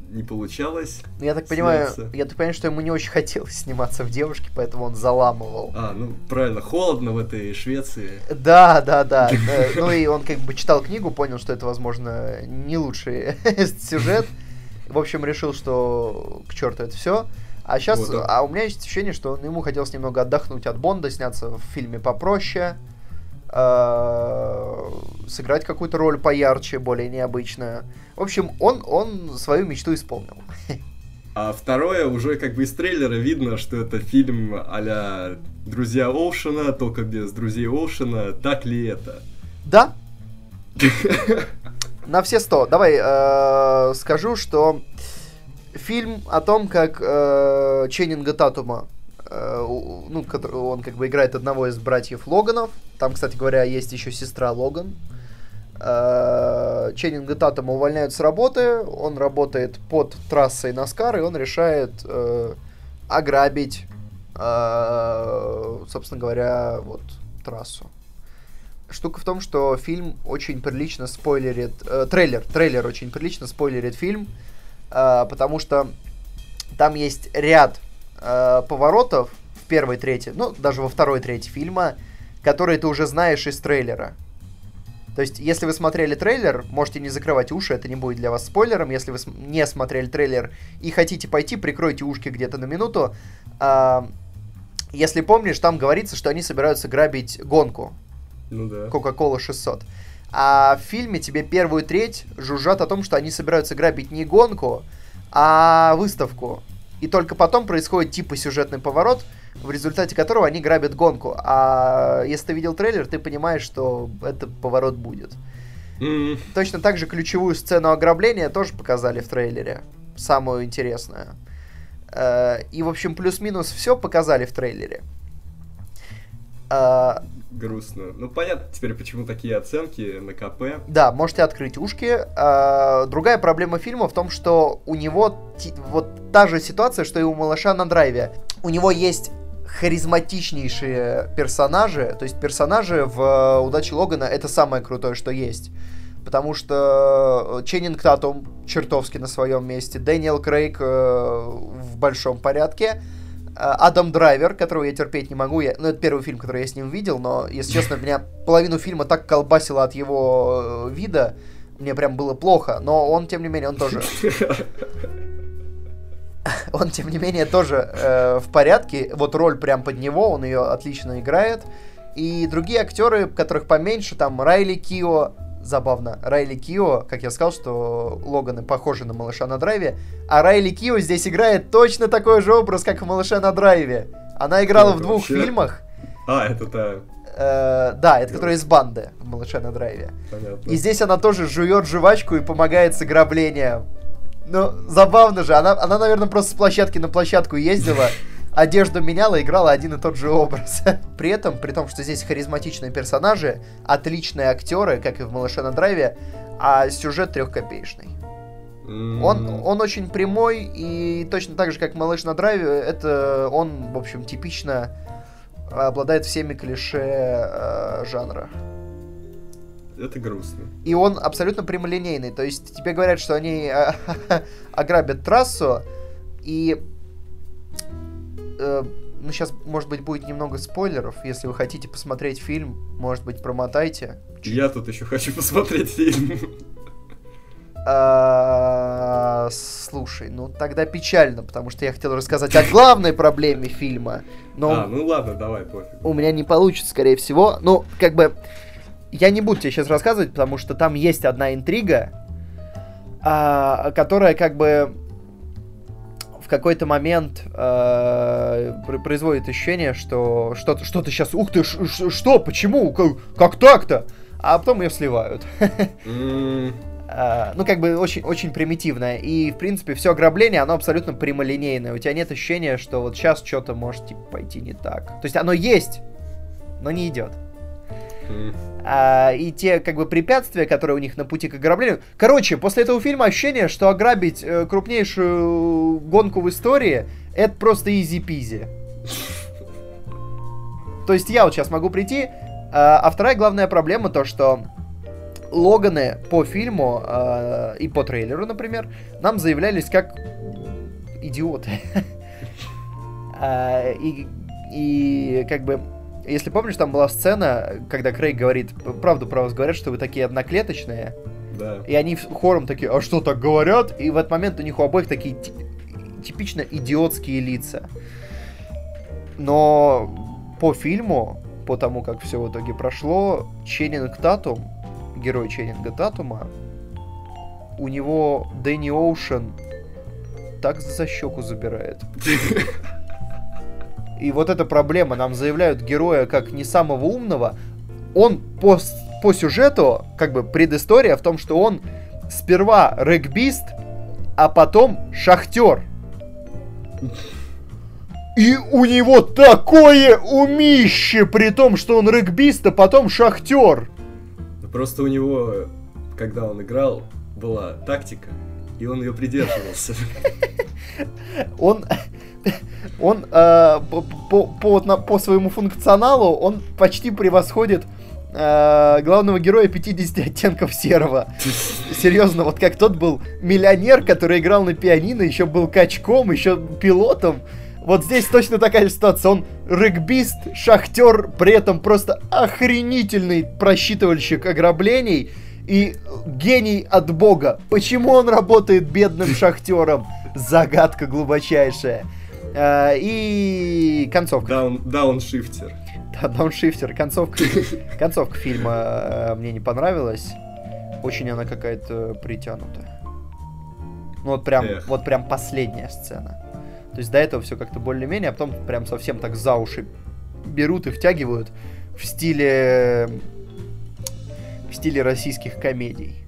не получалось. Ну, я так понимаю, я так понимаю, что ему не очень хотелось сниматься в девушке, поэтому он заламывал. А, ну правильно, холодно в этой Швеции. Да, да, да. Ну и он как бы читал книгу, понял, что это, возможно, не лучший сюжет. В общем, решил, что к черту это все. А сейчас, вот, да. а у меня есть ощущение, что ему хотелось немного отдохнуть от Бонда, сняться в фильме попроще, э, сыграть какую-то роль поярче, более необычную. В общем, он, он свою мечту исполнил. А второе, уже как бы из трейлера видно, что это фильм а «Друзья Оушена», только без «Друзей Оушена». Так ли это? Да. На все сто. Давай э, скажу, что фильм о том, как э, Ченнинга Татума, э, ну, он как бы играет одного из братьев Логанов. Там, кстати говоря, есть еще сестра Логан. Э, Ченнинга Татума увольняют с работы, он работает под трассой Наскар, и он решает э, ограбить, э, собственно говоря, вот трассу. Штука в том, что фильм очень прилично спойлерит... Э, трейлер, трейлер очень прилично спойлерит фильм. Потому что там есть ряд э, поворотов в первой трети, ну, даже во второй трети фильма, которые ты уже знаешь из трейлера. То есть, если вы смотрели трейлер, можете не закрывать уши, это не будет для вас спойлером. Если вы не смотрели трейлер и хотите пойти, прикройте ушки где-то на минуту. А, если помнишь, там говорится, что они собираются грабить гонку. Ну да. Coca-Cola 600. А в фильме тебе первую треть жужжат о том, что они собираются грабить не гонку, а выставку. И только потом происходит типа сюжетный поворот, в результате которого они грабят гонку. А если ты видел трейлер, ты понимаешь, что этот поворот будет. Mm. Точно так же ключевую сцену ограбления тоже показали в трейлере. Самую интересную. Э, и, в общем, плюс-минус все показали в трейлере. Э, грустно. Ну, понятно теперь, почему такие оценки на КП. Да, можете открыть ушки. А, другая проблема фильма в том, что у него вот та же ситуация, что и у малыша на драйве. У него есть харизматичнейшие персонажи, то есть персонажи в «Удаче Логана» это самое крутое, что есть. Потому что Ченнинг Татум чертовски на своем месте, Дэниел Крейг э, в большом порядке, Э, Адам Драйвер, которого я терпеть не могу. Я, ну, это первый фильм, который я с ним видел, но, если честно, меня половину фильма так колбасило от его э, вида. Мне прям было плохо. Но он, тем не менее, он тоже... Он, тем не менее, тоже э, в порядке. Вот роль прям под него, он ее отлично играет. И другие актеры, которых поменьше, там Райли Кио, забавно. Райли Кио, как я сказал, что Логаны похожи на малыша на драйве, а Райли Кио здесь играет точно такой же образ, как в малыше на драйве. Она играла в двух вообще... фильмах. А, это та. Э, да, это которая из банды в малыше на драйве. Понятно. И здесь она тоже жует жвачку и помогает с ограблением. Ну, забавно же. Она, она, наверное, просто с площадки на площадку ездила одежду меняла, играла один и тот же образ. при этом, при том, что здесь харизматичные персонажи, отличные актеры, как и в «Малыше на драйве», а сюжет трехкопеечный. Mm. Он, он очень прямой, и точно так же, как «Малыш на драйве», это он, в общем, типично обладает всеми клише э, жанра. Это грустно. И он абсолютно прямолинейный. То есть тебе говорят, что они э, ограбят трассу, и э, ну, сейчас, может быть, будет немного спойлеров. Если вы хотите посмотреть фильм, может быть, промотайте. Я тут еще хочу посмотреть фильм. А, слушай, ну тогда печально, потому что я хотел рассказать о главной проблеме фильма. Но а, ну ладно, давай, пофиг. У меня не получится, скорее всего. Ну, как бы, я не буду тебе сейчас рассказывать, потому что там есть одна интрига, а, которая как бы какой-то момент э, производит ощущение, что что-то что сейчас, ух ты, что, почему, как, как так-то? А потом ее сливают. Mm. Uh, ну, как бы очень, очень примитивное. И, в принципе, все ограбление, оно абсолютно прямолинейное. У тебя нет ощущения, что вот сейчас что-то может типа, пойти не так. То есть оно есть, но не идет. А, и те, как бы, препятствия, которые у них на пути к ограблению. Короче, после этого фильма ощущение, что ограбить э, крупнейшую гонку в истории, это просто изи-пизи. То есть я вот сейчас могу прийти, а, а вторая главная проблема то, что Логаны по фильму э, и по трейлеру, например, нам заявлялись как идиоты. А, и, и как бы, если помнишь, там была сцена, когда Крейг говорит, правду про вас говорят, что вы такие одноклеточные. Да. И они хором такие, а что так говорят? И в этот момент у них у обоих такие типично идиотские лица. Но по фильму, по тому, как все в итоге прошло, Ченнинг Татум, герой Ченнинга Татума, у него Дэнни Оушен так за щеку забирает. И вот эта проблема, нам заявляют героя как не самого умного, он по, по сюжету, как бы предыстория в том, что он сперва регбист, а потом шахтер. И у него такое умище, при том, что он регбист, а потом шахтер. Просто у него, когда он играл, была тактика, и он ее придерживался. Он, он э, по, по, по, по своему функционалу, он почти превосходит э, главного героя 50 оттенков серого. Серьезно, вот как тот был миллионер, который играл на пианино, еще был качком, еще пилотом. Вот здесь точно такая ситуация. Он регбист, шахтер, при этом просто охренительный просчитывальщик ограблений и гений от бога. Почему он работает бедным шахтером? Загадка глубочайшая. А, и концовка. Даун, дауншифтер. Да, дауншифтер. Концовка, концовка фильма э, мне не понравилась. Очень она какая-то притянутая. Ну вот прям, Эх. вот прям последняя сцена. То есть до этого все как-то более-менее, а потом прям совсем так за уши берут и втягивают в стиле в стиле российских комедий.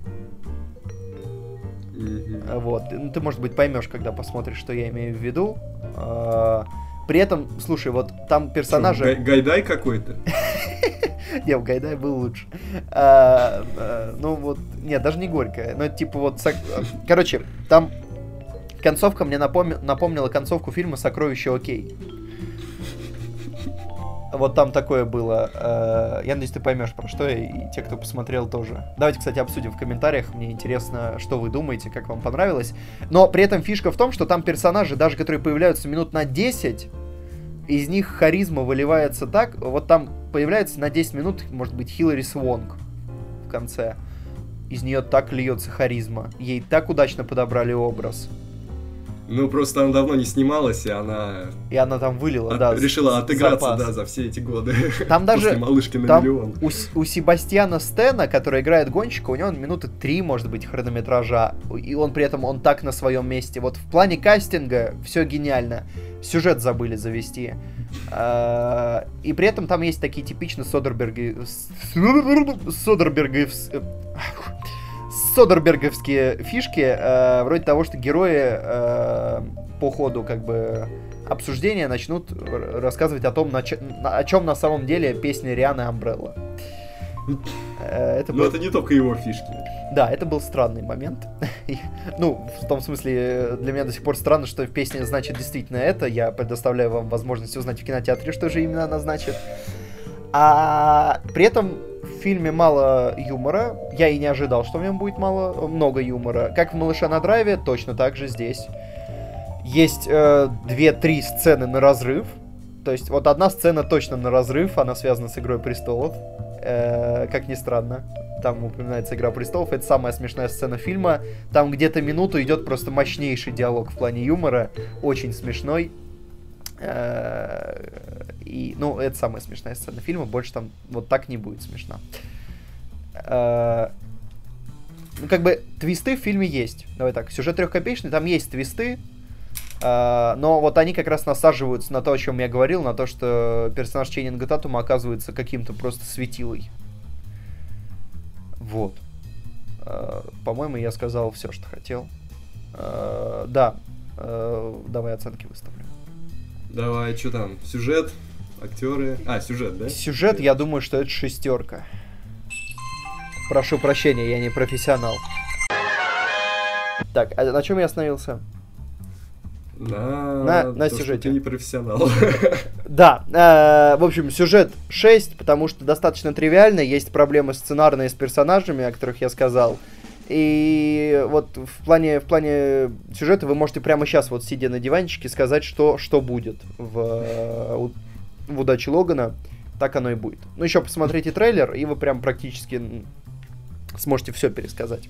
Mm-hmm. Вот. Ну, ты, может быть, поймешь, когда посмотришь, что я имею в виду. А, при этом, слушай, вот там персонажи... Что, гай- Гайдай какой-то? Нет, Гайдай был лучше. А, а, ну вот, нет, даже не горькая. Но типа вот... Короче, там концовка мне напомнила концовку фильма «Сокровище окей». Вот там такое было. Э, я надеюсь, ты поймешь, про что и те, кто посмотрел, тоже. Давайте, кстати, обсудим в комментариях. Мне интересно, что вы думаете, как вам понравилось. Но при этом фишка в том, что там персонажи, даже которые появляются минут на 10, из них харизма выливается так. Вот там появляется на 10 минут, может быть, Хиллари Свонг в конце. Из нее так льется харизма. Ей так удачно подобрали образ. Ну, просто она давно не снималась, и она... И она там вылила, от, да. Решила отыграться, запас. да, за все эти годы. Там даже... малышки на там миллион. У, у Себастьяна Стена, который играет гонщика, у него минуты три, может быть, хронометража. И он при этом, он так на своем месте. Вот в плане кастинга все гениально. Сюжет забыли завести. А, и при этом там есть такие типично Содерберги... Содерберги... Содерберговские фишки, э, вроде того, что герои э, по ходу как бы обсуждения начнут рассказывать о том, на ч... о чем на самом деле песня Рианы Амбрелла. Э, это Но был... это не только его фишки. Да, это был странный момент. ну, в том смысле, для меня до сих пор странно, что в песне значит действительно это. Я предоставляю вам возможность узнать в кинотеатре, что же именно она значит. А при этом фильме мало юмора. Я и не ожидал, что в нем будет мало, много юмора. Как в «Малыше на драйве», точно так же здесь. Есть э, две-три сцены на разрыв. То есть вот одна сцена точно на разрыв, она связана с «Игрой престолов». Э, как ни странно. Там упоминается «Игра престолов». Это самая смешная сцена фильма. Там где-то минуту идет просто мощнейший диалог в плане юмора. Очень смешной. Э, и, ну, это самая смешная сцена фильма, больше там вот так не будет смешно. Э, ну, как бы, твисты в фильме есть. Давай так, сюжет трехкопеечный, там есть твисты, э, но вот они как раз насаживаются на то, о чем я говорил, на то, что персонаж Ченнинга Татума оказывается каким-то просто светилой. Вот. По-моему, я сказал все, что хотел. Да, давай оценки выставлю. Давай, что там? Сюжет, актеры. А, сюжет, да? Сюжет, я думаю, что это шестерка. Прошу прощения, я не профессионал. Так, а на чем я остановился? На, На- на то, что сюжете. Ты не профессионал. Да, э, в общем, сюжет 6, потому что достаточно тривиально, есть проблемы сценарные с персонажами, о которых я сказал. И вот в плане, в плане сюжета вы можете прямо сейчас, вот сидя на диванчике, сказать, что, что будет в, э, в «Удаче Логана». Так оно и будет. Ну, еще посмотрите трейлер, и вы прям практически сможете все пересказать.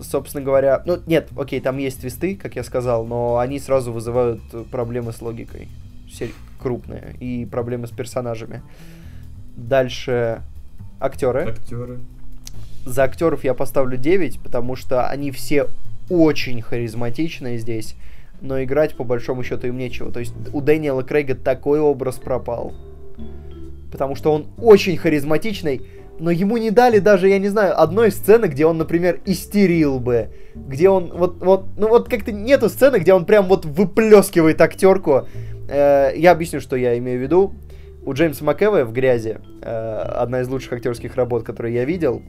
Собственно говоря, ну, нет, окей, там есть твисты, как я сказал, но они сразу вызывают проблемы с логикой. Сер- крупные. И проблемы с персонажами. Дальше актеры. Актеры. За актеров я поставлю 9, потому что они все очень харизматичные здесь, но играть по большому счету им нечего. То есть у Дэниела Крейга такой образ пропал. Потому что он очень харизматичный, но ему не дали даже, я не знаю, одной сцены, где он, например, истерил бы. Где он, вот, вот, ну вот как-то нету сцены, где он прям вот выплескивает актерку. Э, я объясню, что я имею в виду. У Джеймса МcЭвоя в «Грязи» э, одна из лучших актерских работ, которые я видел.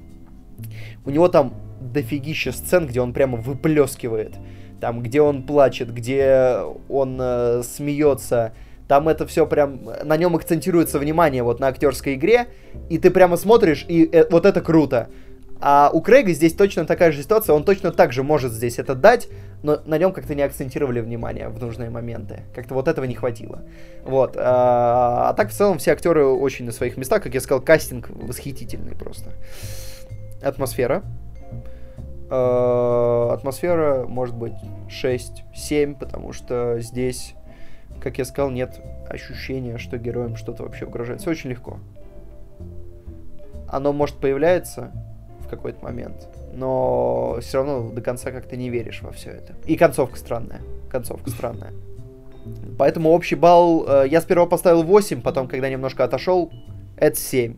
У него там дофигища сцен, где он прямо выплескивает. Там, где он плачет, где он э, смеется. Там это все прям... На нем акцентируется внимание вот на актерской игре. И ты прямо смотришь, и э, вот это круто. А у Крейга здесь точно такая же ситуация. Он точно так же может здесь это дать, но на нем как-то не акцентировали внимание в нужные моменты. Как-то вот этого не хватило. Вот. А, а так в целом все актеры очень на своих местах. Как я сказал, кастинг восхитительный просто. Атмосфера. Э, Атмосфера может быть 6-7, потому что здесь, как я сказал, нет ощущения, что героям что-то вообще угрожает. Все очень легко. Оно может появляться в какой-то момент, но все равно до конца как-то не веришь во все это. И концовка странная. Концовка странная. Поэтому общий балл э, я сперва поставил 8, потом, когда немножко отошел, это 7.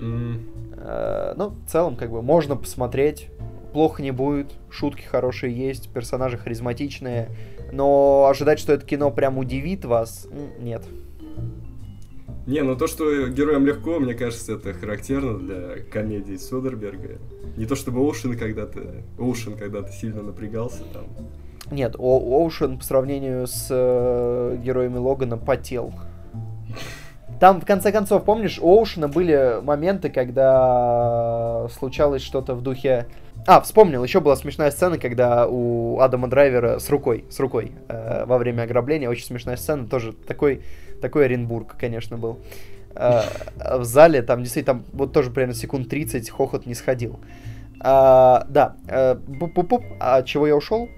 М, Э, Ну, в целом, как бы, можно посмотреть. Плохо не будет, шутки хорошие есть, персонажи харизматичные. Но ожидать, что это кино прям удивит вас, нет. Не, ну то, что героям легко, мне кажется, это характерно для комедии Содерберга. Не то чтобы Оушен когда-то, Оушен когда-то сильно напрягался там. Нет, О- Оушен по сравнению с э, героями Логана потел. Там, в конце концов, помнишь, у Оушена были моменты, когда случалось что-то в духе... А, вспомнил, еще была смешная сцена, когда у Адама Драйвера с рукой, с рукой, э, во время ограбления, очень смешная сцена, тоже такой, такой Оренбург, конечно, был. Э, в зале, там действительно, там вот тоже примерно секунд 30 хохот не сходил. А, да, э, пуп-пуп-пуп, а от чего я ушел?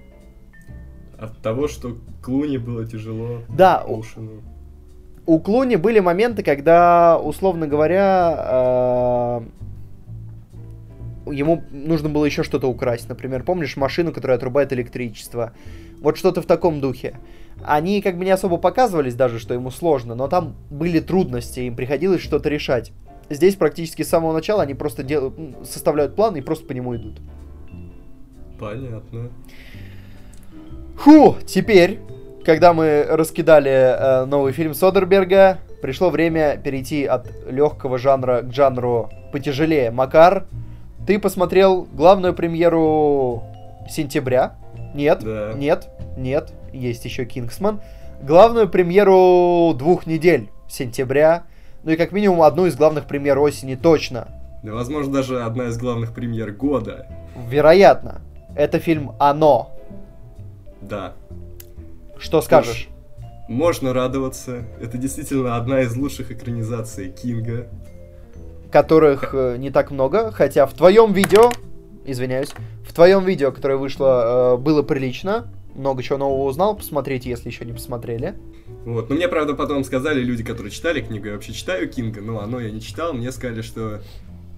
От того, что Клуни было тяжело Да, Оушену. У Клуни были моменты, когда, условно говоря, э, ему нужно было еще что-то украсть. Например, помнишь машину, которая отрубает электричество? Вот что-то в таком духе. Они как бы не особо показывались даже, что ему сложно, но там были трудности, им приходилось что-то решать. Здесь практически с самого начала они просто м, составляют план и просто по нему идут. Понятно. Фу, теперь, когда мы раскидали э, новый фильм Содерберга, пришло время перейти от легкого жанра к жанру потяжелее. Макар, ты посмотрел главную премьеру сентября? Нет, Да. нет, нет, есть еще Кингсман. Главную премьеру двух недель сентября. Ну и как минимум одну из главных премьер осени точно. Да, возможно, даже одна из главных премьер года. Вероятно. Это фильм «Оно». Да. Что скажешь? Можно радоваться. Это действительно одна из лучших экранизаций Кинга. которых э, не так много, хотя в твоем видео, извиняюсь, в твоем видео, которое вышло, э, было прилично, много чего нового узнал, посмотрите, если еще не посмотрели. Вот. Но мне, правда, потом сказали люди, которые читали книгу, я вообще читаю Кинга, но оно я не читал, мне сказали, что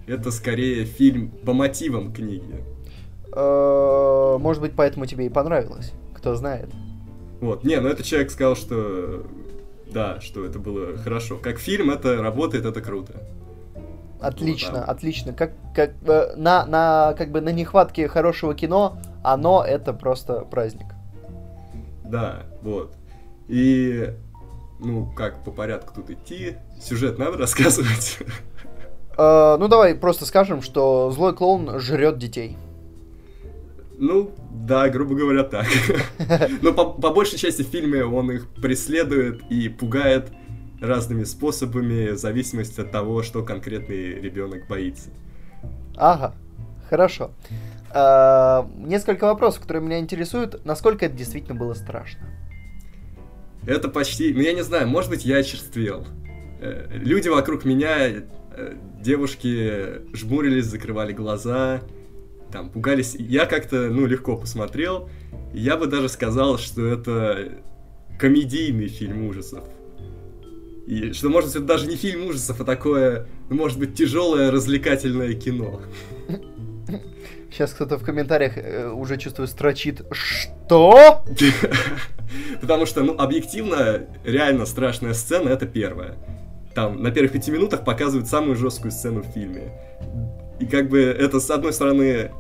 это скорее фильм по мотивам книги. Э, Может быть, поэтому тебе и понравилось, кто знает. Вот. Не, ну этот человек сказал, что да, что это было хорошо. Как фильм это работает, это круто. Отлично, да. отлично. Как, как э, на, на как бы на нехватке хорошего кино, оно это просто праздник. Да, вот. И, ну, как по порядку тут идти? Сюжет надо рассказывать? Э, ну давай просто скажем, что злой клоун жрет детей. Ну, да, грубо говоря, так. Но по, по большей части в фильме он их преследует и пугает разными способами, в зависимости от того, что конкретный ребенок боится. Ага, хорошо. А, несколько вопросов, которые меня интересуют. Насколько это действительно было страшно? Это почти... Ну, я не знаю, может быть, я очерствел. Э, люди вокруг меня, э, девушки жмурились, закрывали глаза, там, пугались. Я как-то, ну, легко посмотрел. Я бы даже сказал, что это комедийный фильм ужасов. И что, может быть, это даже не фильм ужасов, а такое, ну, может быть, тяжелое развлекательное кино. Сейчас кто-то в комментариях э, уже чувствую строчит «Что?». Потому что, ну, объективно, реально страшная сцена — это первая. Там на первых пяти минутах показывают самую жесткую сцену в фильме. И как бы это, с одной стороны,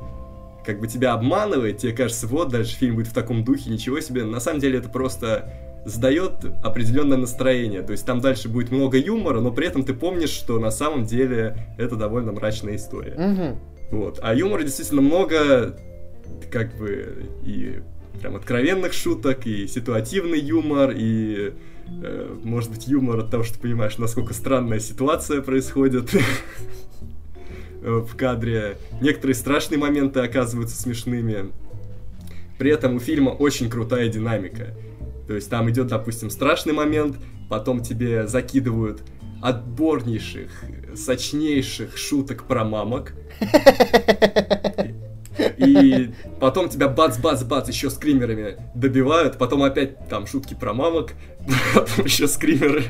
как бы тебя обманывает, тебе кажется, вот, дальше фильм будет в таком духе, ничего себе. На самом деле это просто задает определенное настроение. То есть там дальше будет много юмора, но при этом ты помнишь, что на самом деле это довольно мрачная история. Угу. Вот. А юмора действительно много, как бы, и прям откровенных шуток, и ситуативный юмор, и э, может быть юмор от того, что понимаешь, насколько странная ситуация происходит в кадре. Некоторые страшные моменты оказываются смешными. При этом у фильма очень крутая динамика. То есть там идет, допустим, страшный момент, потом тебе закидывают отборнейших, сочнейших шуток про мамок. И потом тебя бац-бац-бац еще скримерами добивают, потом опять там шутки про мамок, потом еще скримеры.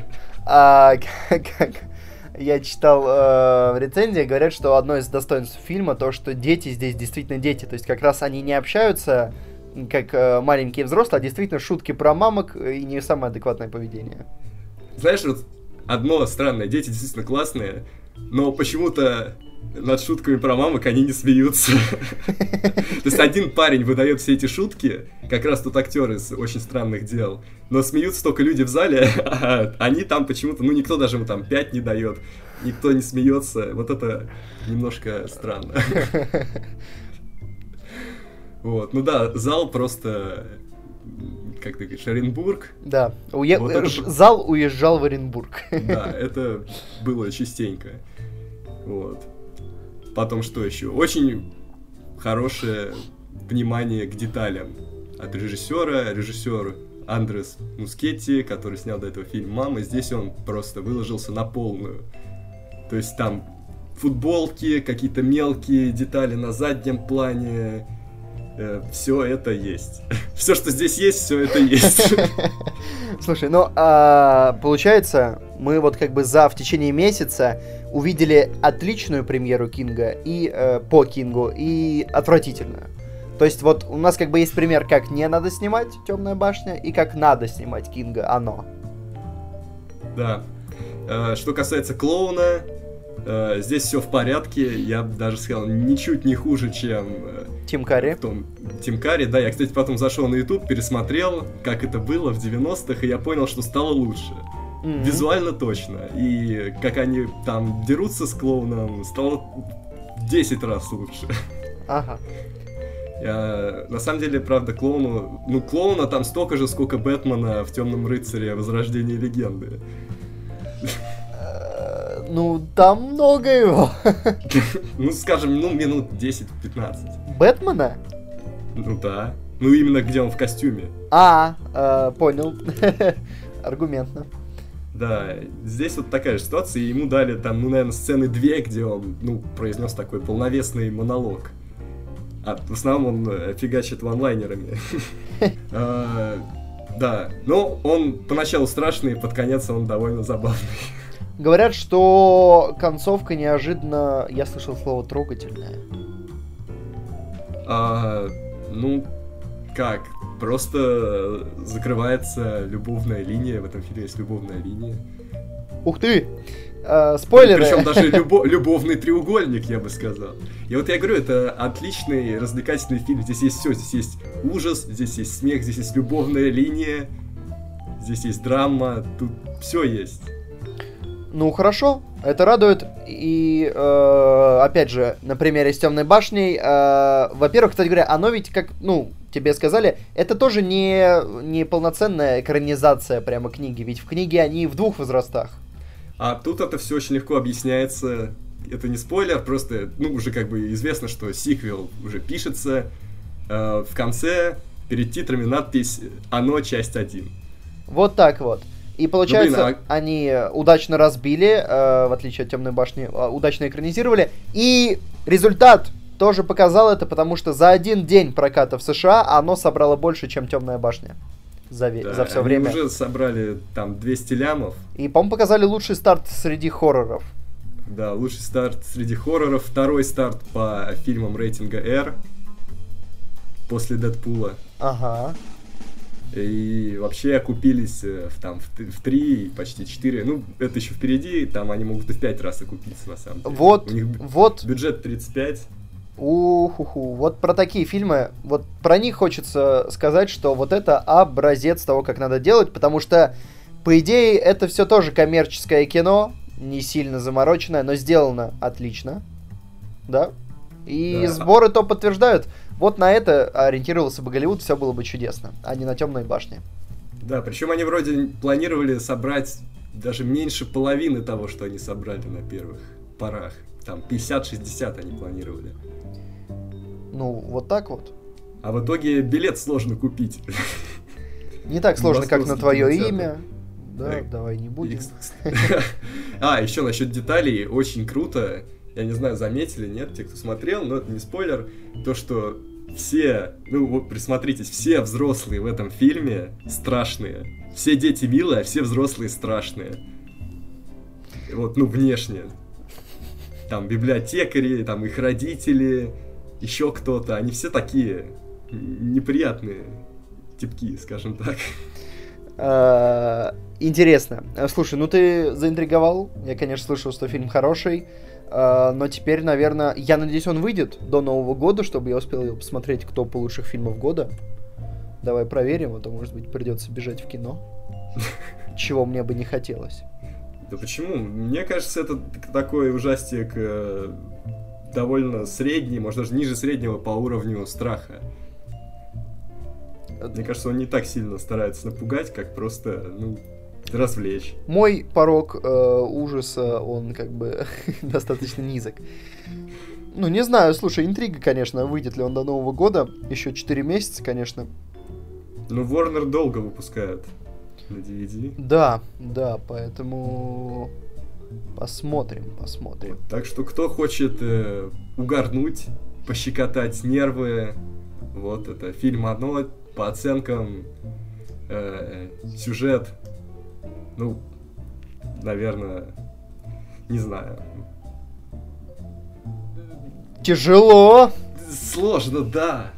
А, как, я читал э, в рецензии, говорят, что одно из достоинств фильма то, что дети здесь действительно дети. То есть как раз они не общаются как э, маленькие взрослые, а действительно шутки про мамок и не самое адекватное поведение. Знаешь, вот одно странное, дети действительно классные, но почему-то над шутками про мамок они не смеются. То есть один парень выдает все эти шутки, как раз тот актер из очень странных дел, но смеются только люди в зале, а они там почему-то, ну никто даже ему там 5 не дает, никто не смеется. Вот это немножко странно. Вот, ну да, зал просто как ты говоришь, Оренбург. Да, Уе... вот это... зал уезжал в Оренбург. Да, это было частенько. Вот. Потом что еще? Очень хорошее внимание к деталям от режиссера. Режиссер Андрес Мускетти, который снял до этого фильм «Мама», здесь он просто выложился на полную. То есть там футболки, какие-то мелкие детали на заднем плане, э, все это есть. все, что здесь есть, все это есть. Слушай, ну, а, получается, мы вот как бы за в течение месяца увидели отличную премьеру Кинга и э, по Кингу и отвратительную. То есть вот у нас как бы есть пример, как не надо снимать Темная башня и как надо снимать Кинга оно. Да. Э, что касается клоуна, э, здесь все в порядке. Я даже сказал, ничуть не хуже, чем э, Тим Карри. Том, Тим Карри, да. Я, кстати, потом зашел на YouTube, пересмотрел, как это было в 90-х, и я понял, что стало лучше. Mm-hmm. Визуально точно. И как они там дерутся с клоуном, стало в 10 раз лучше. Ага. Я, на самом деле, правда, клоуну... Ну, клоуна там столько же, сколько Бэтмена в Темном рыцаре Возрождение легенды. Э, ну, там много его. Ну, скажем, ну, минут 10-15. Бэтмена? Ну да. Ну, именно где он в костюме. А, э, понял. Аргументно. Да, здесь вот такая же ситуация, и ему дали там, ну, наверное, сцены две, где он, ну, произнес такой полновесный монолог. А в основном он э, фигачит ванлайнерами. А, да, но он поначалу страшный, под конец он довольно забавный. Говорят, что концовка неожиданно, я слышал слово трогательная. А, ну, как? Просто закрывается любовная линия, в этом фильме есть любовная линия. Ух ты! Э, спойлеры. Причем даже любо- любовный треугольник, я бы сказал. И вот я говорю, это отличный развлекательный фильм. Здесь есть все. Здесь есть ужас, здесь есть смех, здесь есть любовная линия, здесь есть драма, тут все есть. Ну хорошо, это радует. И э, опять же, на примере с темной башней, э, во-первых, кстати говоря, оно ведь как, ну, тебе сказали, это тоже не, не полноценная экранизация прямо книги, ведь в книге они в двух возрастах. А тут это все очень легко объясняется. Это не спойлер, просто, ну, уже как бы известно, что сиквел уже пишется. Э, в конце перед титрами надпись «Оно. Часть 1». Вот так вот. И получается, ну, блин, а... они удачно разбили, э, в отличие от Темной башни, э, удачно экранизировали. И результат тоже показал это, потому что за один день проката в США оно собрало больше, чем Темная башня. За, да, за все они время. уже собрали там 200 лямов. И, по-моему, показали лучший старт среди хорроров. Да, лучший старт среди хорроров. Второй старт по фильмам рейтинга R после Дэдпула. Ага. И вообще окупились э, в, там, в, в 3, почти 4. Ну, это еще впереди, там они могут и в 5 раз окупиться, на самом деле. Вот, У них вот. Бюджет 35. Уху-ху. Вот про такие фильмы, вот про них хочется сказать, что вот это образец того, как надо делать, потому что, по идее, это все тоже коммерческое кино, не сильно замороченное, но сделано отлично. Да? И да. сборы то подтверждают. Вот на это ориентировался бы Голливуд, все было бы чудесно, а не на темной башне. Да, причем они вроде планировали собрать даже меньше половины того, что они собрали на первых порах. Там 50-60 они планировали. Ну, вот так вот. А в итоге билет сложно купить. Не так сложно, как на твое имя. Да, давай не будем. А, еще насчет деталей. Очень круто. Я не знаю, заметили, нет, те, кто смотрел, но это не спойлер. То, что все, ну вот присмотритесь, все взрослые в этом фильме страшные. Все дети милые, а все взрослые страшные. Вот, ну, внешне. Там библиотекари, там их родители, еще кто-то. Они все такие неприятные типки, скажем так. А, интересно. Слушай, ну ты заинтриговал. Я, конечно, слышал, что фильм хороший. А, но теперь, наверное, я надеюсь, он выйдет до Нового года, чтобы я успел его посмотреть кто по лучших фильмов года. Давай проверим, а то, может быть, придется бежать в кино. Чего мне бы не хотелось. Да почему? Мне кажется, это такой ужастик э, довольно средний, может даже ниже среднего по уровню страха. Мне кажется, он не так сильно старается напугать, как просто, ну, развлечь. Мой порог э, ужаса, он как бы достаточно низок. Ну, не знаю, слушай, интрига, конечно, выйдет ли он до Нового года. Еще 4 месяца, конечно. Ну, Warner долго выпускают на DVD. Да, да, поэтому посмотрим, посмотрим. Так что кто хочет э, угорнуть, пощекотать нервы, вот это фильм одно по оценкам э, сюжет ну, наверное, не знаю. Тяжело. Сложно, да.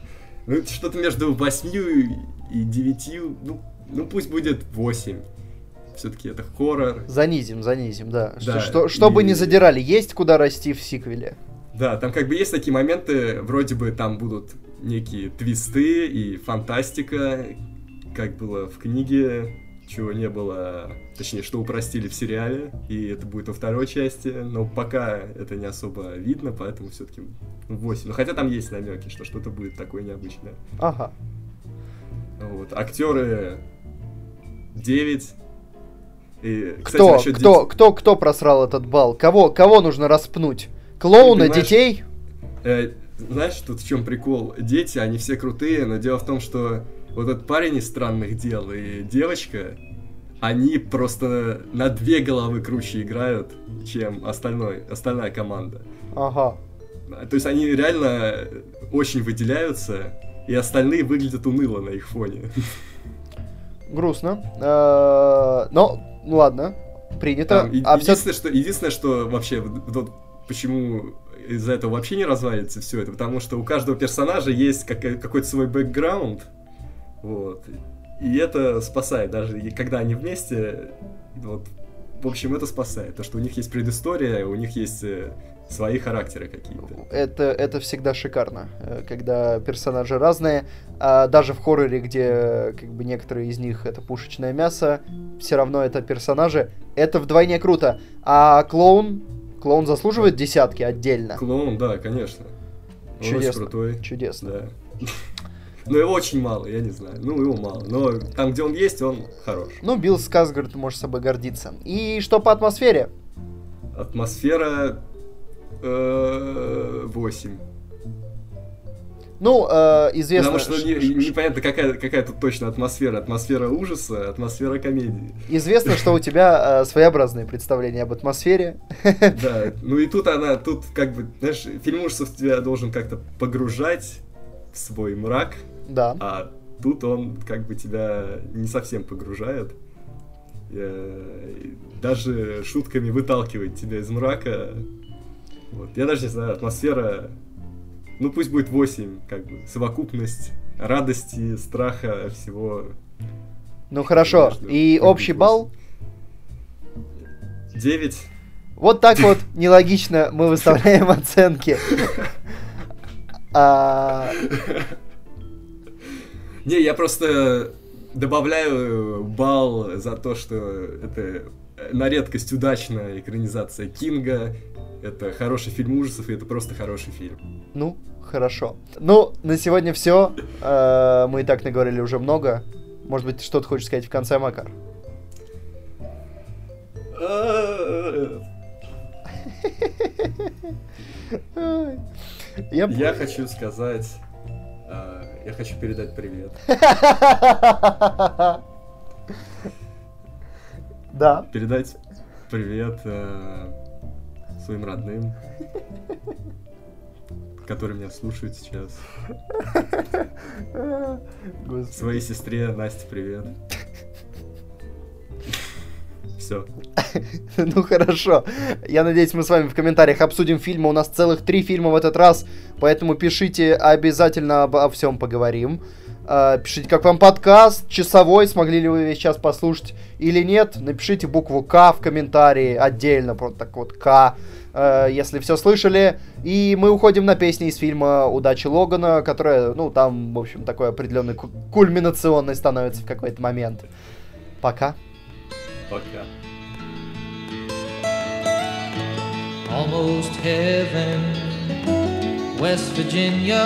Ну, что-то между восьмью и девятью. Ну, ну пусть будет восемь. Все-таки это хоррор. Занизим, занизим, да. да что, чтобы и... не задирали, есть куда расти в сиквеле. Да, там как бы есть такие моменты, вроде бы там будут некие твисты и фантастика, как было в книге чего не было, точнее, что упростили в сериале, и это будет во второй части, но пока это не особо видно, поэтому все-таки 8. Ну, хотя там есть намеки, что что-то будет такое необычное. Ага. Вот. Актеры 9. И, кстати, кто, кто, 9... кто, кто просрал этот бал? Кого, кого нужно распнуть? Клоуна, детей? Э, знаешь, тут в чем прикол? Дети, они все крутые, но дело в том, что вот этот парень из странных дел и девочка, они просто на две головы круче играют, чем остальной, остальная команда. Ага. То есть они реально очень выделяются, и остальные выглядят уныло на их фоне. Грустно. Э, но, ну ладно, принято. Там, а единственное, что, единственное, что вообще, вот, почему из-за этого вообще не развалится все это, потому что у каждого персонажа есть какой-то свой бэкграунд, вот. И это спасает, даже когда они вместе, вот, в общем, это спасает. То, что у них есть предыстория, у них есть э, свои характеры какие-то. Это, это всегда шикарно, э, когда персонажи разные. А даже в хорроре, где как бы некоторые из них это пушечное мясо, все равно это персонажи. Это вдвойне круто. А клоун, клоун заслуживает десятки отдельно. Клоун, да, конечно. Он Чудесно. очень крутой. Чудесно. Да. Но его очень мало, я не знаю. Ну, его мало. Но там, где он есть, он хорош. Ну, Билл Сказгард может собой гордиться. И что по атмосфере? Атмосфера 8. Ну, э, известно... Потому что не- непонятно, какая, какая тут точно атмосфера. Атмосфера ужаса, атмосфера комедии. Известно, что у тебя э, своеобразное представление об атмосфере. Да, ну и тут она, тут как бы, знаешь, фильм ужасов тебя должен как-то погружать в свой мрак, Да. а тут он как бы тебя не совсем погружает. Э, Даже шутками выталкивает тебя из мрака. Вот. Я даже не знаю, атмосфера, ну пусть будет 8, как бы, совокупность радости, страха, всего. Ну хорошо. И общий балл? 9. Вот так вот нелогично мы выставляем оценки. А, Не, я просто добавляю балл за то, что это на редкость удачная экранизация Кинга. Это хороший фильм ужасов, и это просто хороший фильм. Ну, хорошо. Ну, на сегодня все. Мы и так наговорили уже много. Может быть, что-то хочешь сказать в конце, Макар? Я... Я хочу сказать... а, Я хочу передать привет. Да. Передать привет э, своим родным, которые меня слушают сейчас. Господи. Своей сестре Насте привет. Все. Ну хорошо. Я надеюсь, мы с вами в комментариях обсудим фильмы. У нас целых три фильма в этот раз. Поэтому пишите, обязательно обо всем поговорим. А, Пишите, как вам подкаст, часовой, смогли ли вы весь час послушать или нет. Напишите букву К в комментарии отдельно, просто так вот К, э, если все слышали. И мы уходим на песни из фильма «Удачи Логана», которая, ну, там, в общем, такой определенный ку- кульминационной становится в какой-то момент. Пока. Пока. almost heaven, West Virginia,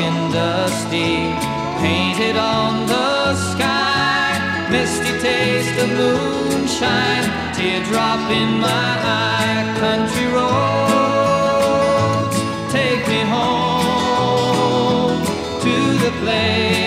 and dusty, painted on the sky. Misty taste of moonshine, teardrop in my eye. Country roads, take me home to the place